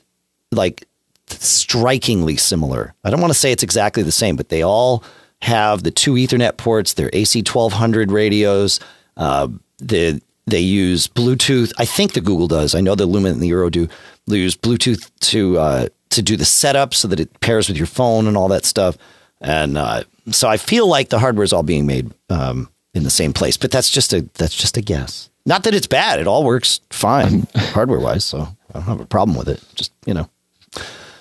like strikingly similar. I don't want to say it's exactly the same, but they all have the two Ethernet ports. They're AC twelve hundred radios. Uh, the they use Bluetooth. I think the Google does. I know the Luma and the Eero do. They use Bluetooth to uh, to do the setup so that it pairs with your phone and all that stuff. And uh, so I feel like the hardware is all being made um, in the same place. But that's just a that's just a guess. Not that it's bad; it all works fine hardware wise. So I don't have a problem with it. Just you know.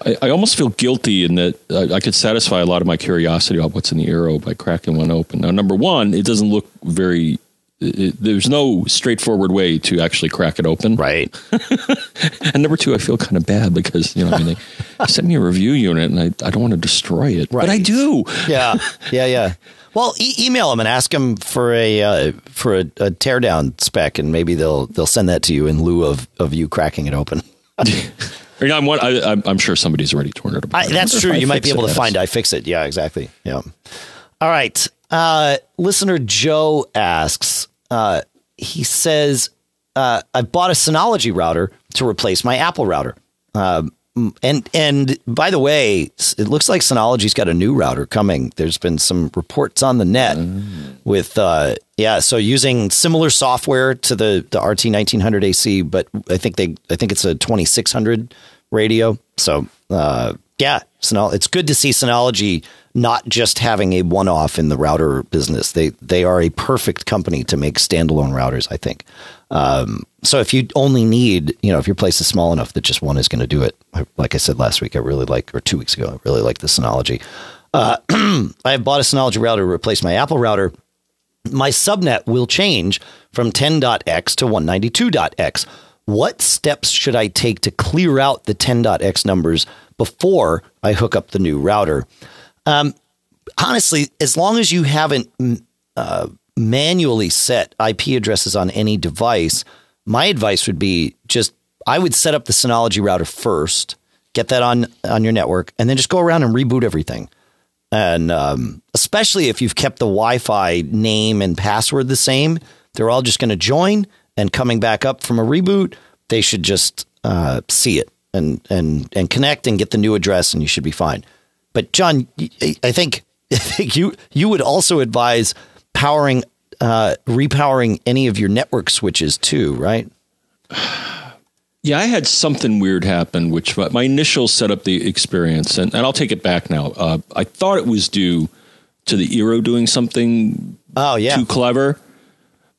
I, I almost feel guilty in that I, I, could satisfy a lot of my curiosity about what's in the Eero by cracking one open. Now, number one, it doesn't look very. It, there's no straightforward way to actually crack it open. Right. and number two, I feel kind of bad because, you know, I mean, they sent me a review unit and I, I don't want to destroy it, right. but I do. Yeah. Yeah. Yeah. Well, e- email them and ask them for a uh, for a, a teardown spec, and maybe they'll they'll send that to you in lieu of of you cracking it open. you know, I'm, I, am sure somebody's already torn it apart. I, that's true. You might be able to find iFixit. Yeah, exactly. Yeah. All right. Uh, listener Joe asks. Uh, he says, uh, "I bought a Synology router to replace my Apple router. Um, and and by the way, it looks like Synology's got a new router coming. There's been some reports on the net mm. with uh, yeah, so using similar software to the the RT 1900 AC, but I think they I think it's a 2600 radio. So uh, yeah, Synology, it's good to see Synology not just having a one off in the router business. They they are a perfect company to make standalone routers. I think. Um, so if you only need, you know, if your place is small enough that just one is going to do it, like I said last week, I really like, or two weeks ago, I really like the Synology. Uh, I have bought a Synology router to replace my Apple router. My subnet will change from 10.x to 192.x. What steps should I take to clear out the 10.x numbers before I hook up the new router? Um, honestly, as long as you haven't uh, manually set IP addresses on any device, my advice would be just I would set up the Synology router first, get that on on your network, and then just go around and reboot everything. And um, especially if you've kept the Wi-Fi name and password the same, they're all just going to join. And coming back up from a reboot, they should just uh, see it and and and connect and get the new address, and you should be fine. But John, I think you you would also advise powering uh, repowering any of your network switches too, right? Yeah, I had something weird happen, which my initial setup the experience, and, and I'll take it back now. Uh, I thought it was due to the Eero doing something oh, yeah. too clever.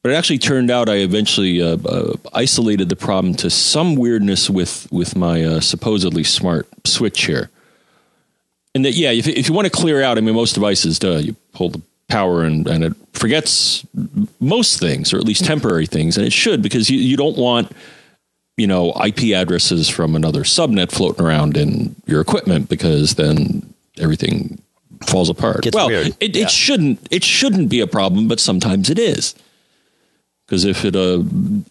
But it actually turned out I eventually uh, uh, isolated the problem to some weirdness with with my uh, supposedly smart switch here. And that yeah, if, if you want to clear out, I mean, most devices, duh, you pull the power and, and it forgets most things, or at least temporary things, and it should because you, you don't want you know IP addresses from another subnet floating around in your equipment because then everything falls apart. Gets well, weird. it, Yeah. it shouldn't it shouldn't be a problem, but sometimes it is. Because if it uh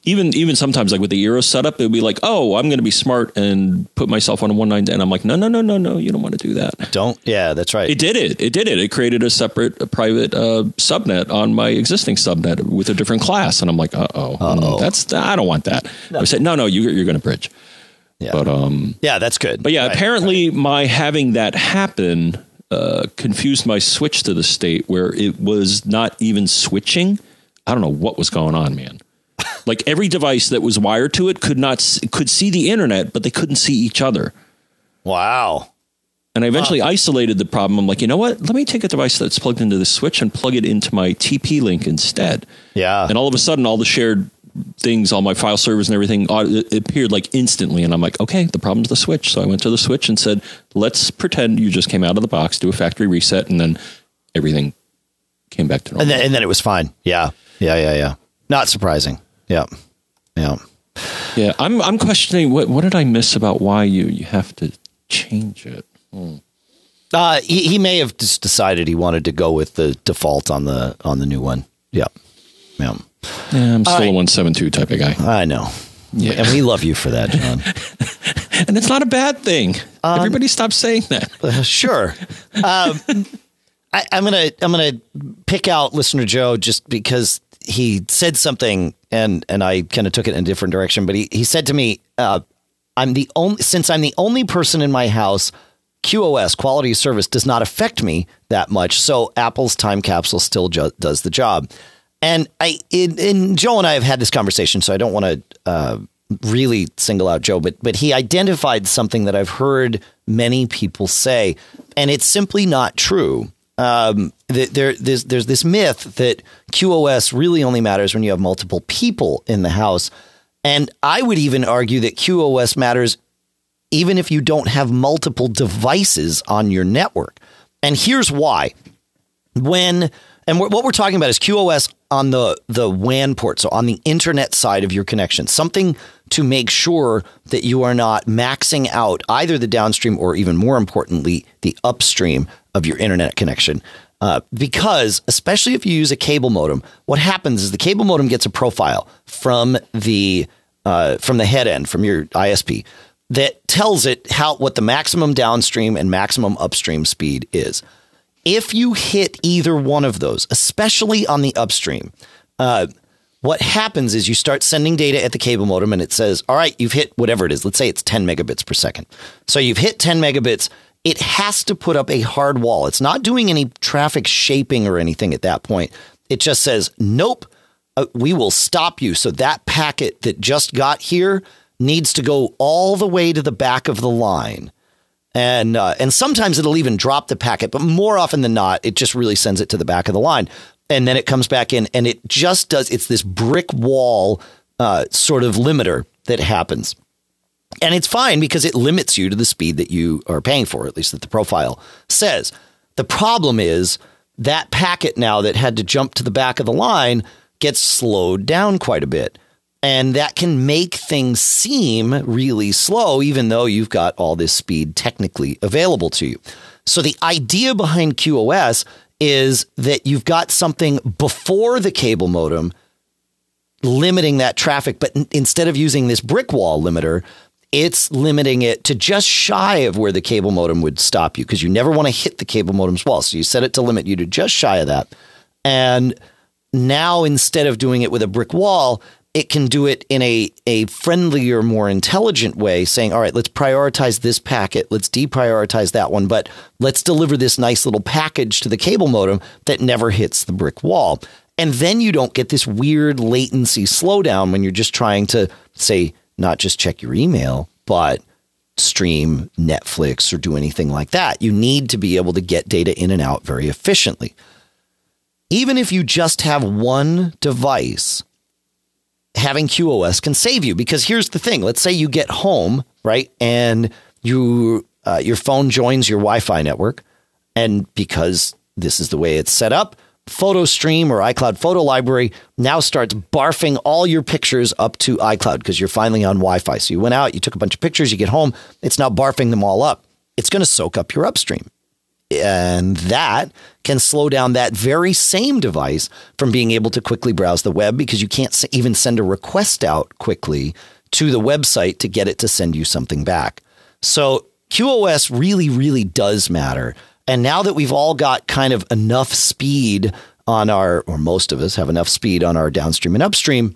even even sometimes like with the Eero setup, it'd be like, oh, I'm going to be smart and put myself on a one nine, and I'm like, no, no, no, no, no, you don't want to do that. Don't. Yeah, that's right. It did it. It did it. It created a separate a private uh, subnet on my existing subnet with a different class, and I'm like, uh oh, that's I don't want that. I said, no, no, you, you're going to bridge. yeah. But um, yeah, that's good. but yeah, Right. apparently my having that happen uh, confused my switch to the state where it was not even switching. I don't know what was going on, man. like every device that was wired to it could not could see the internet, but they couldn't see each other. Wow. And I eventually isolated the problem. I'm like, you know what? Let me take a device that's plugged into the switch and plug it into my TP-Link instead. Yeah. And all of a sudden, all the shared things, all my file servers and everything appeared like instantly. And I'm like, okay, the problem's the switch. So I went to the switch and said, let's pretend you just came out of the box, do a factory reset, and then everything came back to normal. and then and then it was fine. Yeah. Yeah. Yeah. Yeah. Not surprising. Yeah. Yeah. yeah, I'm I'm questioning what what did I miss about why you you have to change it. Uh, he, he may have just decided he wanted to go with the default on the on the new one. Yeah. Yeah. Yeah, I'm still right. a one seven two type of guy, I know. Yeah. And we love you for that, John. and it's not a bad thing. Everybody stop saying that. Uh, sure. Um, I, I'm gonna I'm gonna pick out listener Joe just because he said something and and I kind of took it in a different direction. But he he said to me, uh, "I'm the only since I'm the only person in my house." QoS quality of service does not affect me that much, so Apple's time capsule still ju- does the job. And I, in, in Joe and I have had this conversation, so I don't want to uh, really single out Joe, but but he identified something that I've heard many people say, and it's simply not true. Um, th- there, there's there's this myth that QoS really only matters when you have multiple people in the house, and I would even argue that QoS matters even if you don't have multiple devices on your network. And here's why when and what we're talking about is QoS on the the WAN port, so on the internet side of your connection, something to make sure that you are not maxing out either the downstream or even more importantly the upstream of your internet connection. Uh, because especially if you use a cable modem, what happens is the cable modem gets a profile from the uh, from the head end from your ISP that tells it how what the maximum downstream and maximum upstream speed is if you hit either one of those, especially on the upstream, uh, what happens is you start sending data at the cable modem and it says, all right, you've hit whatever it is. Let's say it's 10 megabits per second. So you've hit 10 megabits. It has to put up a hard wall. It's not doing any traffic shaping or anything at that point. It just says, nope, uh, we will stop you. So that packet that just got here needs to go all the way to the back of the line and uh, and sometimes it'll even drop the packet, but more often than not, it just really sends it to the back of the line, and then it comes back in, and it just does. It's this brick wall uh, sort of limiter that happens, and it's fine because it limits you to the speed that you are paying for, at least that the profile says. The problem is that packet now that had to jump to the back of the line gets slowed down quite a bit. And that can make things seem really slow, even though you've got all this speed technically available to you. So, the idea behind QoS is that you've got something before the cable modem limiting that traffic, but instead of using this brick wall limiter, it's limiting it to just shy of where the cable modem would stop you because you never want to hit the cable modem's wall. So, you set it to limit you to just shy of that. And now, instead of doing it with a brick wall, it can do it in a, a friendlier, more intelligent way, saying, all right, let's prioritize this packet, let's deprioritize that one, but let's deliver this nice little package to the cable modem that never hits the brick wall. And then you don't get this weird latency slowdown when you're just trying to say, not just check your email, but stream Netflix or do anything like that. You need to be able to get data in and out very efficiently. Even if you just have one device having QoS can save you because here's the thing. Let's say you get home, right? And you uh, your phone joins your Wi-Fi network and because this is the way it's set up, PhotoStream or iCloud Photo Library now starts barfing all your pictures up to iCloud because you're finally on Wi Fi. So you went out, you took a bunch of pictures, you get home, it's now barfing them all up. It's going to soak up your upstream. And that can slow down that very same device from being able to quickly browse the web because you can't even send a request out quickly to the website to get it to send you something back. So QoS really, really does matter. And now that we've all got kind of enough speed on our, or most of us have enough speed on our downstream and upstream,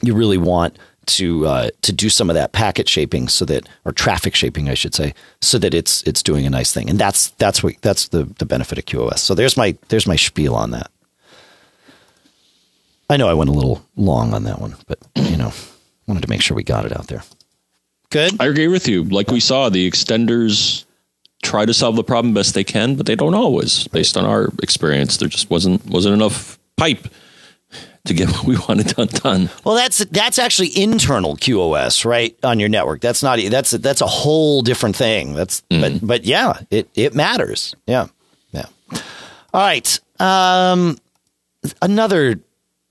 you really want to uh, to do some of that packet shaping so that or traffic shaping I should say so that it's it's doing a nice thing and that's that's what that's the the benefit of QoS. So there's my there's my spiel on that. I know I went a little long on that one, but you know, wanted to make sure we got it out there. Good. I agree with you. Like we saw, the extenders try to solve the problem best they can, but they don't always. Based on our experience, there just wasn't wasn't enough pipe to get what we wanted done done. Well, that's that's actually internal QoS, right, on your network. That's not that's that's a whole different thing. That's mm. but but yeah, it it matters. Yeah, yeah. All right. Um, another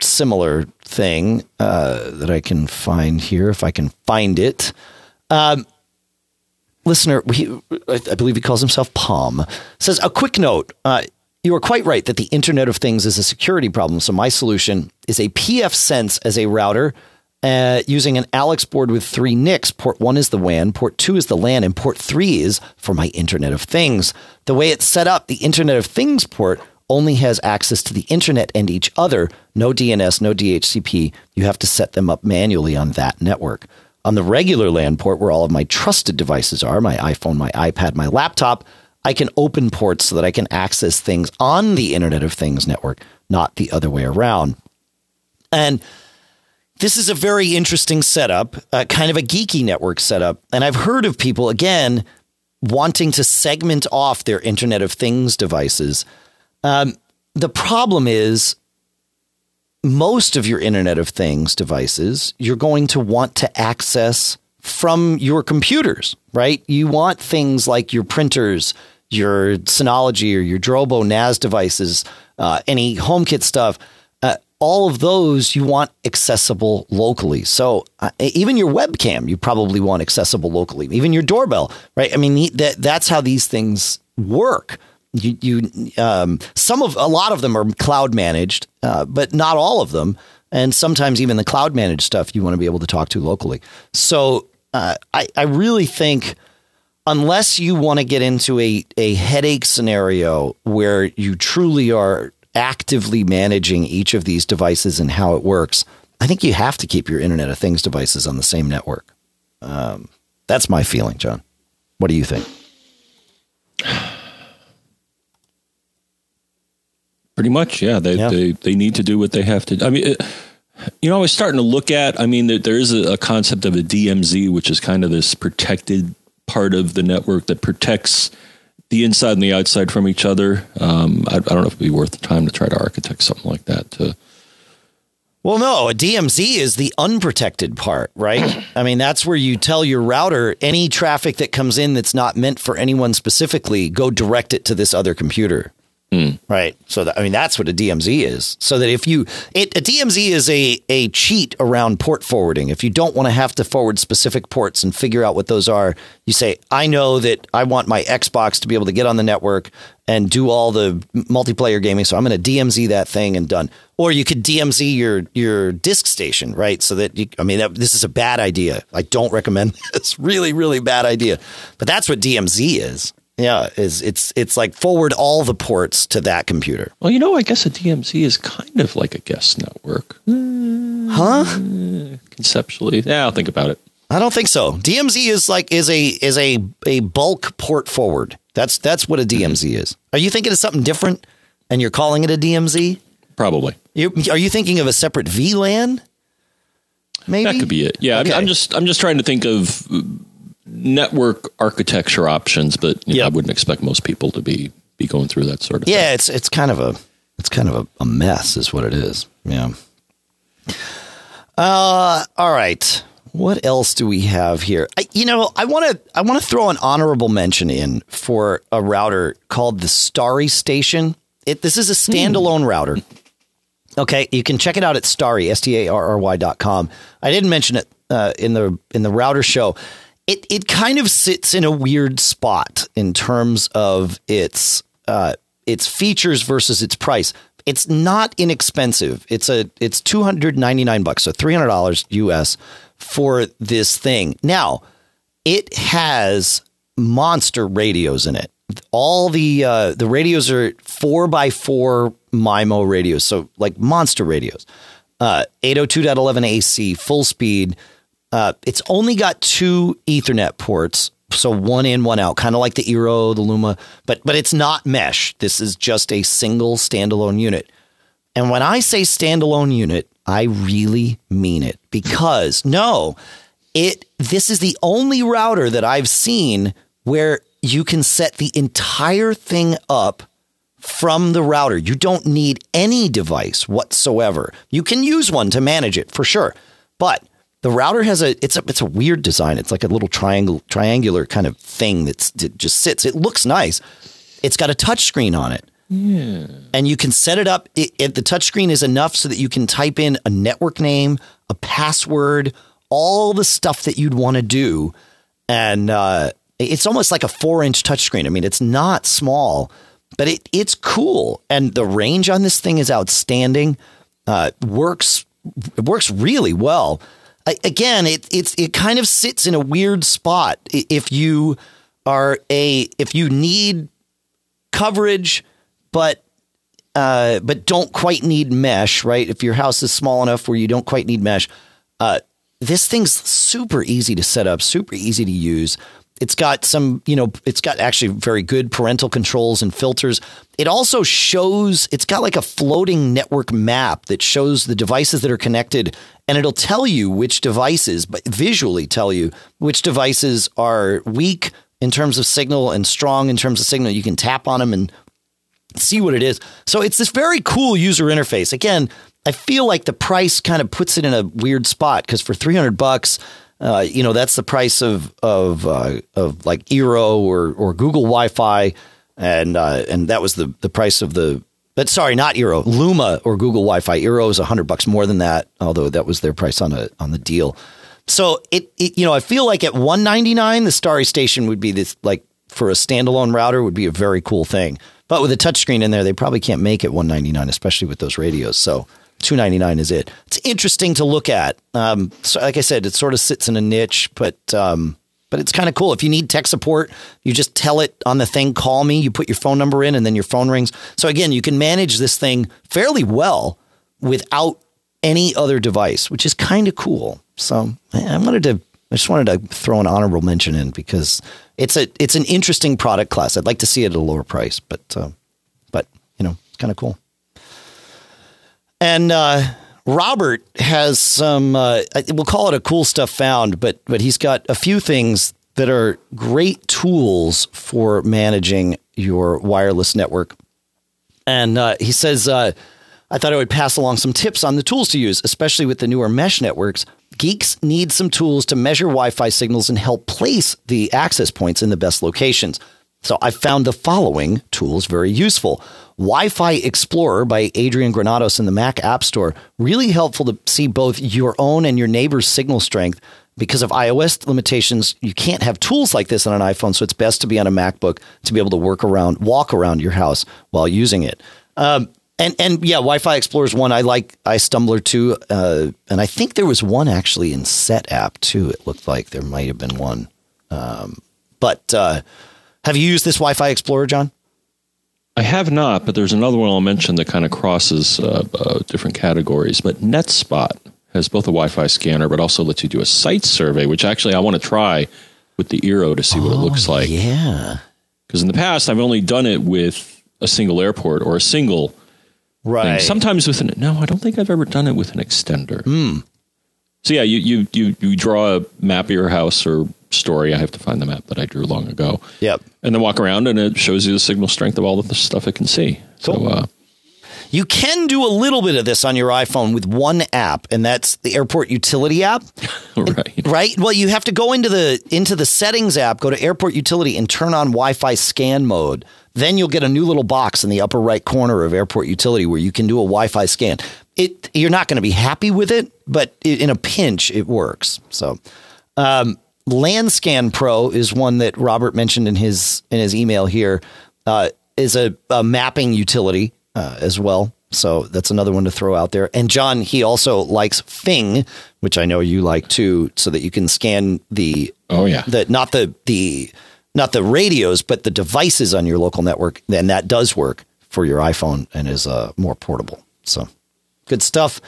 similar thing uh, that I can find here, if I can find it. Um, listener, he, I believe he calls himself Palm, says a quick note. Uh, you are quite right that the Internet of Things is a security problem. So my solution is a pfSense as a router uh, using an ALIX board with three NICs. Port one is the WAN, port two is the LAN, and port three is for my Internet of Things. The way it's set up, the Internet of Things port only has access to the internet and each other. No DNS, no DHCP. You have to set them up manually on that network. On the regular LAN port, where all of my trusted devices are my iPhone, my iPad, my laptop I can open ports so that I can access things on the Internet of Things network, not the other way around. And this is a very interesting setup, uh, kind of a geeky network setup. And I've heard of people, again, wanting to segment off their Internet of Things devices. Um, the problem is most of your Internet of Things devices, you're going to want to access from your computers, right? You want things like your printers, your Synology or your Drobo NAS devices, uh, any HomeKit stuff. Uh, all of those you want accessible locally. So uh, even your webcam, you probably want accessible locally. Even your doorbell, right? I mean, that that's how these things work. You, you um, some of a lot of them are cloud managed, uh, but not all of them. And sometimes even the cloud managed stuff you want to be able to talk to locally. So uh, I, I really think unless you want to get into a, a headache scenario where you truly are actively managing each of these devices and how it works, I think you have to keep your Internet of Things devices on the same network. Um, that's my feeling, John. What do you think? Pretty much, yeah. They, yeah. they they need to do what they have to. I mean, it, you know, I was starting to look at. I mean, there, there is a, a, concept of a DMZ, which is kind of this protected part of the network that protects the inside and the outside from each other. Um, I, I, don't know if it'd be worth the time to try to architect something like that. To well, no, a DMZ is the unprotected part, right? I mean, that's where you tell your router any traffic that comes in that's not meant for anyone specifically, go direct it to this other computer. Mm. Right. So that, I mean that's what a DMZ is. So that if you it, a DMZ is a a cheat around port forwarding. If you don't want to have to forward specific ports and figure out what those are, you say I know that I want my Xbox to be able to get on the network and do all the multiplayer gaming. So I'm going to DMZ that thing and done. Or you could DMZ your your DiskStation, right? So that you, I mean that, this is a bad idea. I don't recommend this. Really, really bad idea. But that's what DMZ is. Yeah, is it's it's like forward all the ports to that computer. Well, you know, I guess a DMZ is kind of like a guest network. Huh? Conceptually, yeah, I'll think about it. I don't think so. DMZ is like is a is a a bulk port forward. That's that's what a DMZ is. Are you thinking of something different, and you're calling it a DMZ? Probably. You, are you thinking of a separate VLAN? Maybe that could be it. Yeah, okay. I'm, I'm, just I'm just trying to think of network architecture options, but you know, I wouldn't expect most people to be be going through that sort of. Yeah, thing. it's it's kind of a it's kind of a, a mess, is what it is. Yeah. Uh, all right. What else do we have here? I, you know, I want to I want to throw an honorable mention in for a router called the Starry Station. It this is a standalone hmm. router. Okay, you can check it out at Starry S T A R R Y dot com. I didn't mention it uh, in the in the router show. It it kind of sits in a weird spot in terms of its uh, its features versus its price. It's not inexpensive. It's a it's two hundred ninety nine bucks, so three hundred dollars US for this thing. Now, it has monster radios in it. All the uh, the radios are four by four MIMO radios, so like monster radios. Uh, 802.11 AC, full speed. Uh, it's only got two Ethernet ports, so one in, one out, kind of like the Eero, the Luma, but but it's not mesh. This is just a single standalone unit. And when I say standalone unit, I really mean it because no, it this is the only router that I've seen where you can set the entire thing up from the router. You don't need any device whatsoever. You can use one to manage it for sure. But the router has a it's a it's a weird design. It's like a little triangle triangular kind of thing that's that just sits. It looks nice. It's got a touch screen on it. Yeah. And you can set it up. It, it, the touchscreen is enough so that you can type in a network name, a password, all the stuff that you'd want to do. And uh, it's almost like a four inch touchscreen. I mean, it's not small, but it, it's cool. And the range on this thing is outstanding. Uh, works it works really well. Again, it it's it kind of sits in a weird spot. If you are a if you need coverage but uh, but don't quite need mesh, right? If your house is small enough where you don't quite need mesh, uh, this thing's super easy to set up, super easy to use. It's got some, you know, it's got actually very good parental controls and filters. It also shows, it's got like a floating network map that shows the devices that are connected and it'll tell you which devices, but visually tell you which devices are weak in terms of signal and strong in terms of signal. You can tap on them and see what it is. So it's this very cool user interface. Again, I feel like the price kind of puts it in a weird spot because for 300 bucks, uh, you know, that's the price of of uh, of like Eero or or Google Wi-Fi, and uh, and that was the the price of the. But sorry, not Eero, Luma or Google Wi-Fi. Eero is hundred bucks more than that, although that was their price on a on the deal. So it, it you know, I feel like at one ninety nine, the Starry Station would be this like for a standalone router would be a very cool thing. But with a touchscreen in there, they probably can't make it 199, especially with those radios. So 299 is it. It's interesting to look at. Um, so like I said, it sort of sits in a niche, but um, but it's kind of cool. If you need tech support, you just tell it on the thing, call me. You put your phone number in, and then your phone rings. So again, you can manage this thing fairly well without any other device, which is kind of cool. So I wanted to I just wanted to throw an honorable mention in because it's a it's an interesting product class. I'd like to see it at a lower price, but uh, but you know, it's kind of cool. And uh, Robert has some uh, we'll call it a cool stuff found, but but he's got a few things that are great tools for managing your wireless network. And uh, he says, uh, I thought I would pass along some tips on the tools to use, especially with the newer mesh networks Geeks need some tools to measure Wi Fi signals and help place the access points in the best locations. So I found the following tools very useful. Wi Fi Explorer by Adrian Granados in the Mac App Store. Really helpful to see both your own and your neighbor's signal strength. Because of iOS limitations, you can't have tools like this on an iPhone, so it's best to be on a MacBook to be able to work around, walk around your house while using it. Um, and and yeah, Wi-Fi Explorer is one I like. iStumbler too, uh, and I think there was one actually in Setapp too. It looked like there might have been one. Um, but uh, have you used this Wi-Fi Explorer, John? I have not, but there's another one I'll mention that kind of crosses uh, uh different categories. But NetSpot has both a Wi-Fi scanner, but also lets you do a site survey, which actually I want to try with the Eero to see what oh, it looks like. Yeah, because in the past I've only done it with a single airport or a single right. Thing. Sometimes with an no, I don't think I've ever done it with an extender. Mm. So yeah, you, you you you draw a map of your house or story. I have to find the map that I drew long ago. Yep. And then walk around, and it shows you the signal strength of all of the stuff it can see. Cool. So. Uh, you can do a little bit of this on your iPhone with one app, and that's the airport utility app. right. Right. Well, you have to go into the into the settings app, go to airport utility, and turn on Wi-Fi scan mode. Then you'll get a new little box in the upper right corner of airport utility where you can do a Wi-Fi scan. It you're not going to be happy with it, but in a pinch, it works. So. Um, LanScan Pro is one that Robert mentioned in his in his email here. Uh, is a, a mapping utility uh, as well. So that's another one to throw out there. And John, he also likes Fing, which I know you like too, so that you can scan the oh yeah the not the the not the radios, but the devices on your local network. Then that does work for your iPhone and is uh, more portable. So good stuff.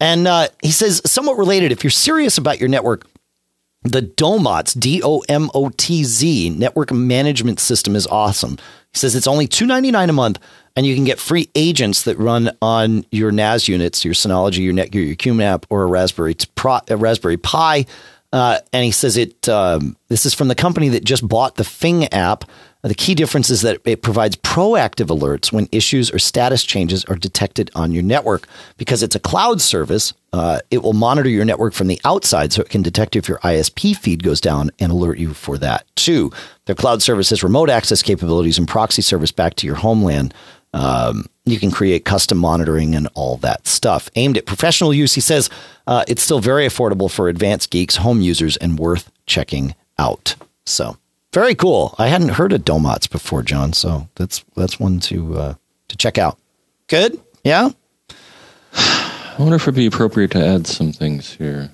And uh, he says, somewhat related, if you're serious about your network, the Domotz, D O M O T Z network management system is awesome. He says it's only $2.99 a month and you can get free agents that run on your NAS units, your Synology, your Netgear, your QNAP, or a Raspberry, a Raspberry Pi. Uh, and he says it. Um, this is from the company that just bought the Fing app. The key difference is that it provides proactive alerts when issues or status changes are detected on your network. Because it's a cloud service, uh, it will monitor your network from the outside so it can detect if your ISP feed goes down and alert you for that too. Their cloud service has remote access capabilities and proxy service back to your home LAN. Um, you can create custom monitoring and all that stuff. Aimed at professional use, he says uh, it's still very affordable for advanced geeks, home users, and worth checking out. So very cool. I hadn't heard of Domotz before, John. So that's that's one to uh, to check out. Good. Yeah. I wonder if it'd be appropriate to add some things here.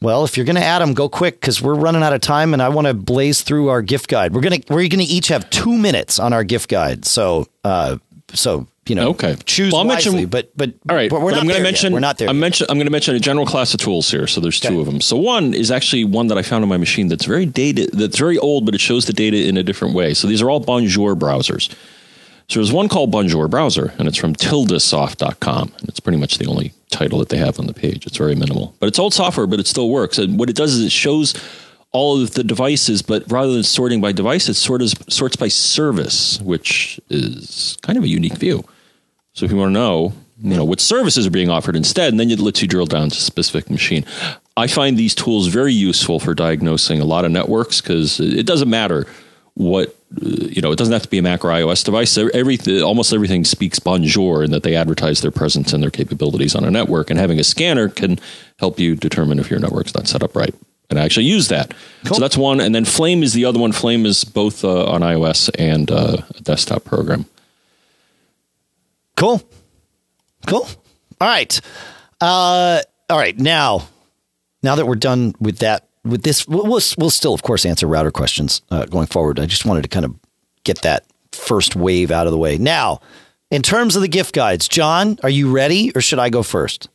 Well, if you're going to add them, go quick because we're running out of time, and I want to blaze through our gift guide. We're gonna we're gonna each have two minutes on our gift guide. So uh, so you know, okay, choose well, wisely. Mention, but but all right, but we're but not I'm going to mention. Yet. We're not there. I'm, mention, I'm going to mention a general class of tools here. So there's okay. two of them. So one is actually one that I found on my machine that's very dated, that's very old, but it shows the data in a different way. So these are all Bonjour browsers. So there's one called Bonjour Browser, and it's from tildesoft.com. And it's pretty much the only title that they have on the page. It's very minimal. But it's old software, but it still works. And what it does is it shows all of the devices, but rather than sorting by device, it sort of sorts by service, which is kind of a unique view. So if you want to know, you know, what services are being offered instead, and then it lets you drill down to a specific machine. I find these tools very useful for diagnosing a lot of networks because it doesn't matter what you know. It doesn't have to be a Mac or iOS device. Every almost everything speaks Bonjour, and that they advertise their presence and their capabilities on a network. And having a scanner can help you determine if your network's not set up right. And I actually use that. Cool. So that's one. And then Flame is the other one. Flame is both uh, on iOS and uh, a desktop program. Cool. Cool. All right. Uh, all right. Now, now that we're done with that, with this, we'll, we'll, we'll still, of course, answer router questions uh, going forward. I just wanted to kind of get that first wave out of the way. Now, in terms of the gift guides, John, are you ready or should I go first?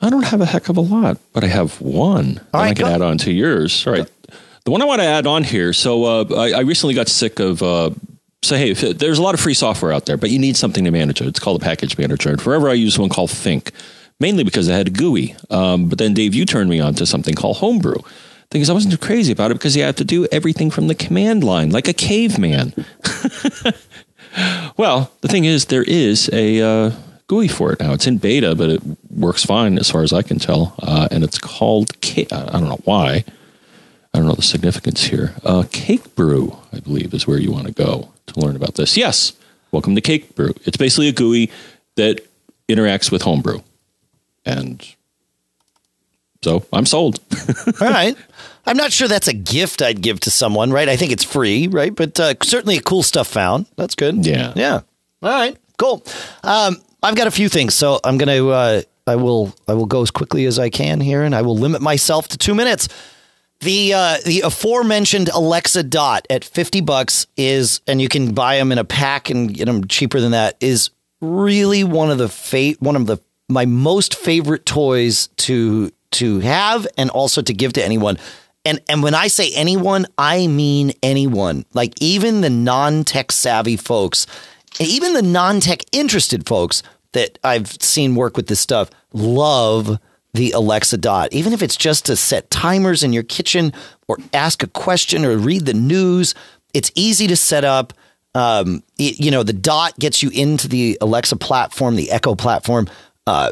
I don't have a heck of a lot, but I have one. All right, I can add on to yours. All right. The one I want to add on here. So uh, I, I, recently got sick of uh, so hey, there's a lot of free software out there, but you need something to manage it. It's called a package manager. And forever I used one called Fink, mainly because I had a GUI. Um, but then Dave, you turned me on to something called Homebrew. Thing is, I wasn't too crazy about it because you have to do everything from the command line, like a caveman. well, the thing is, there is a uh, GUI for it now. It's in beta, but it works fine as far as I can tell. Uh, and it's called, I don't know why. I don't know the significance here. Uh, Cakebrew, I believe, is where you want to go to learn about this. Yes, welcome to Cakebrew. It's basically a GUI that interacts with Homebrew, and so I'm sold. All right. I'm not sure that's a gift I'd give to someone, right? I think it's free, right? But uh, certainly a cool stuff found. That's good. Yeah. Yeah. All right. Cool. Um, I've got a few things, so I'm going to. Uh, I will. I will go as quickly as I can here, and I will limit myself to two minutes. The uh, the aforementioned Alexa Dot at fifty bucks is, and you can buy them in a pack and get them cheaper than that. Is really one of the fa- one of the my most favorite toys to to have and also to give to anyone. And and when I say anyone, I mean anyone. Like even the non-tech savvy folks, even the non-tech interested folks that I've seen work with this stuff love the Alexa Dot. Even if it's just to set timers in your kitchen or ask a question or read the news, it's easy to set up. Um, you know, the Dot gets you into the Alexa platform, the Echo platform, uh,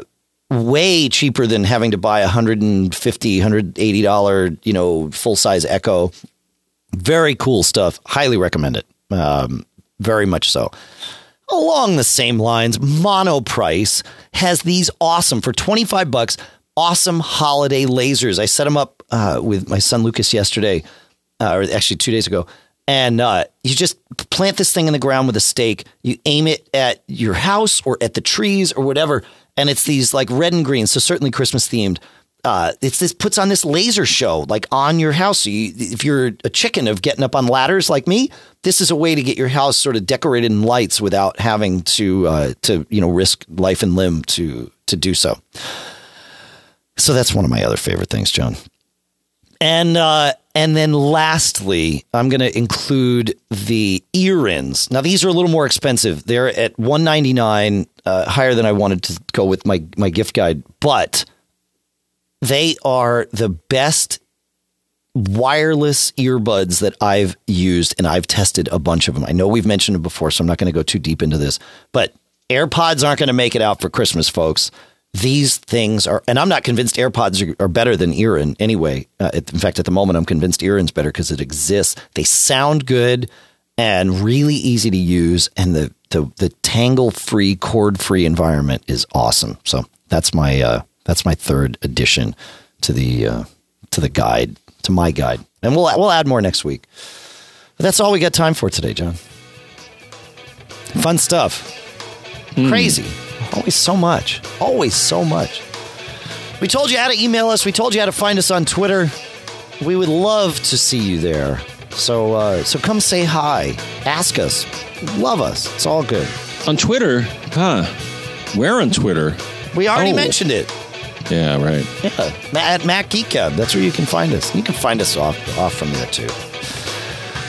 way cheaper than having to buy a $150, $180, you know, full size Echo. Very cool stuff. Highly recommend it. Um, very much so. Along the same lines, Monoprice has these awesome for 25 bucks, awesome holiday lasers. I set them up uh, with my son Lucas yesterday, uh, or actually two days ago. And uh, you just plant this thing in the ground with a stake. You aim it at your house or at the trees or whatever. And it's these like red and green, so certainly Christmas themed uh, it's this puts on this laser show like on your house. So you, if you're a chicken of getting up on ladders like me, this is a way to get your house sort of decorated in lights without having to uh, to you know risk life and limb to to do so. So that's one of my other favorite things, John. And uh, and then lastly, I'm going to include the Earins. Now these are a little more expensive. They're at 199, uh, higher than I wanted to go with my my gift guide, but they are the best wireless earbuds that I've used, and I've tested a bunch of them. I know we've mentioned it before, so I'm not going to go too deep into this, but AirPods aren't going to make it out for Christmas, folks. These things are, and I'm not convinced AirPods are, are better than Earin anyway. Uh, in fact, at the moment, I'm convinced Earin's better because it exists. They sound good and really easy to use, and the the, the tangle free, cord free environment is awesome. So that's my uh, that's my third addition to the uh, to the guide to my guide, and we'll we'll add more next week. But that's all we got time for today, John. Fun stuff, mm. crazy, always so much, always so much. We told you how to email us. We told you how to find us on Twitter. We would love to see you there. So uh, so come say hi, ask us, love us. It's all good. On Twitter, huh? Where on Twitter? We already oh. mentioned it. Yeah, right. Yeah, at Mac Geek Gab. That's where you can find us. You can find us off off from there too.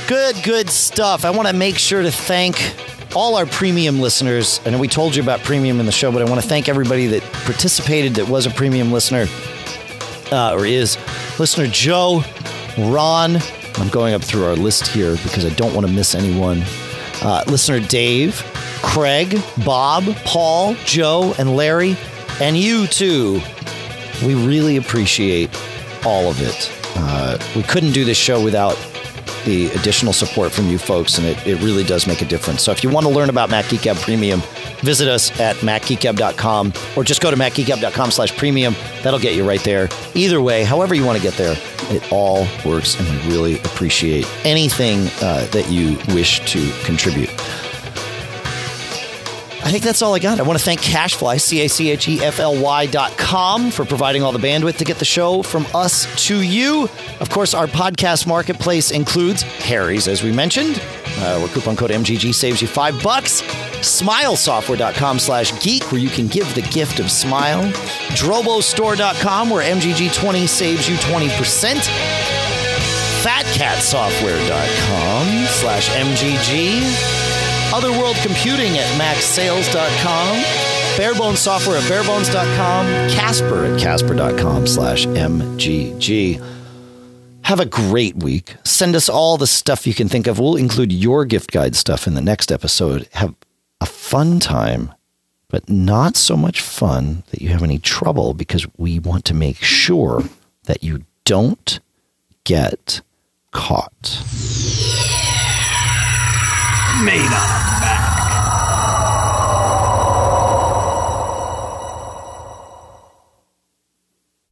Good, good stuff. I want to make sure to thank all our premium listeners. I know we told you about premium in the show, but I want to thank everybody that participated that was a premium listener uh, or is. Listener Joe, Ron. I'm going up through our list here because I don't want to miss anyone. Uh, listener Dave, Craig, Bob, Paul, Joe, and Larry, and you too we really appreciate all of it. Uh, we couldn't do this show without the additional support from you folks, and it, it really does make a difference. So if you want to learn about Mac Geek Gab Premium, visit us at macgeekgab.com or just go to macgeekgab.com slash premium. That'll get you right there. Either way, however you want to get there, it all works, and we really appreciate anything uh, that you wish to contribute. I think that's all I got. I want to thank CacheFly, C A C H E F L Y dot com, for providing all the bandwidth to get the show from us to you. Of course, our podcast marketplace includes Harry's, as we mentioned, uh, where coupon code MGG saves you five bucks. Smilesoftware.com slash geek, where you can give the gift of smile. Drobostore.com, where MGG20 saves you 20%. FatCatSoftware.com slash MGG. Otherworld Computing at macsales.com. Barebones Software at barebones.com. Casper at casper.com slash MGG. Have a great week. Send us all the stuff you can think of. We'll include your gift guide stuff in the next episode. Have a fun time, but not so much fun that you have any trouble because we want to make sure that you don't get caught made up.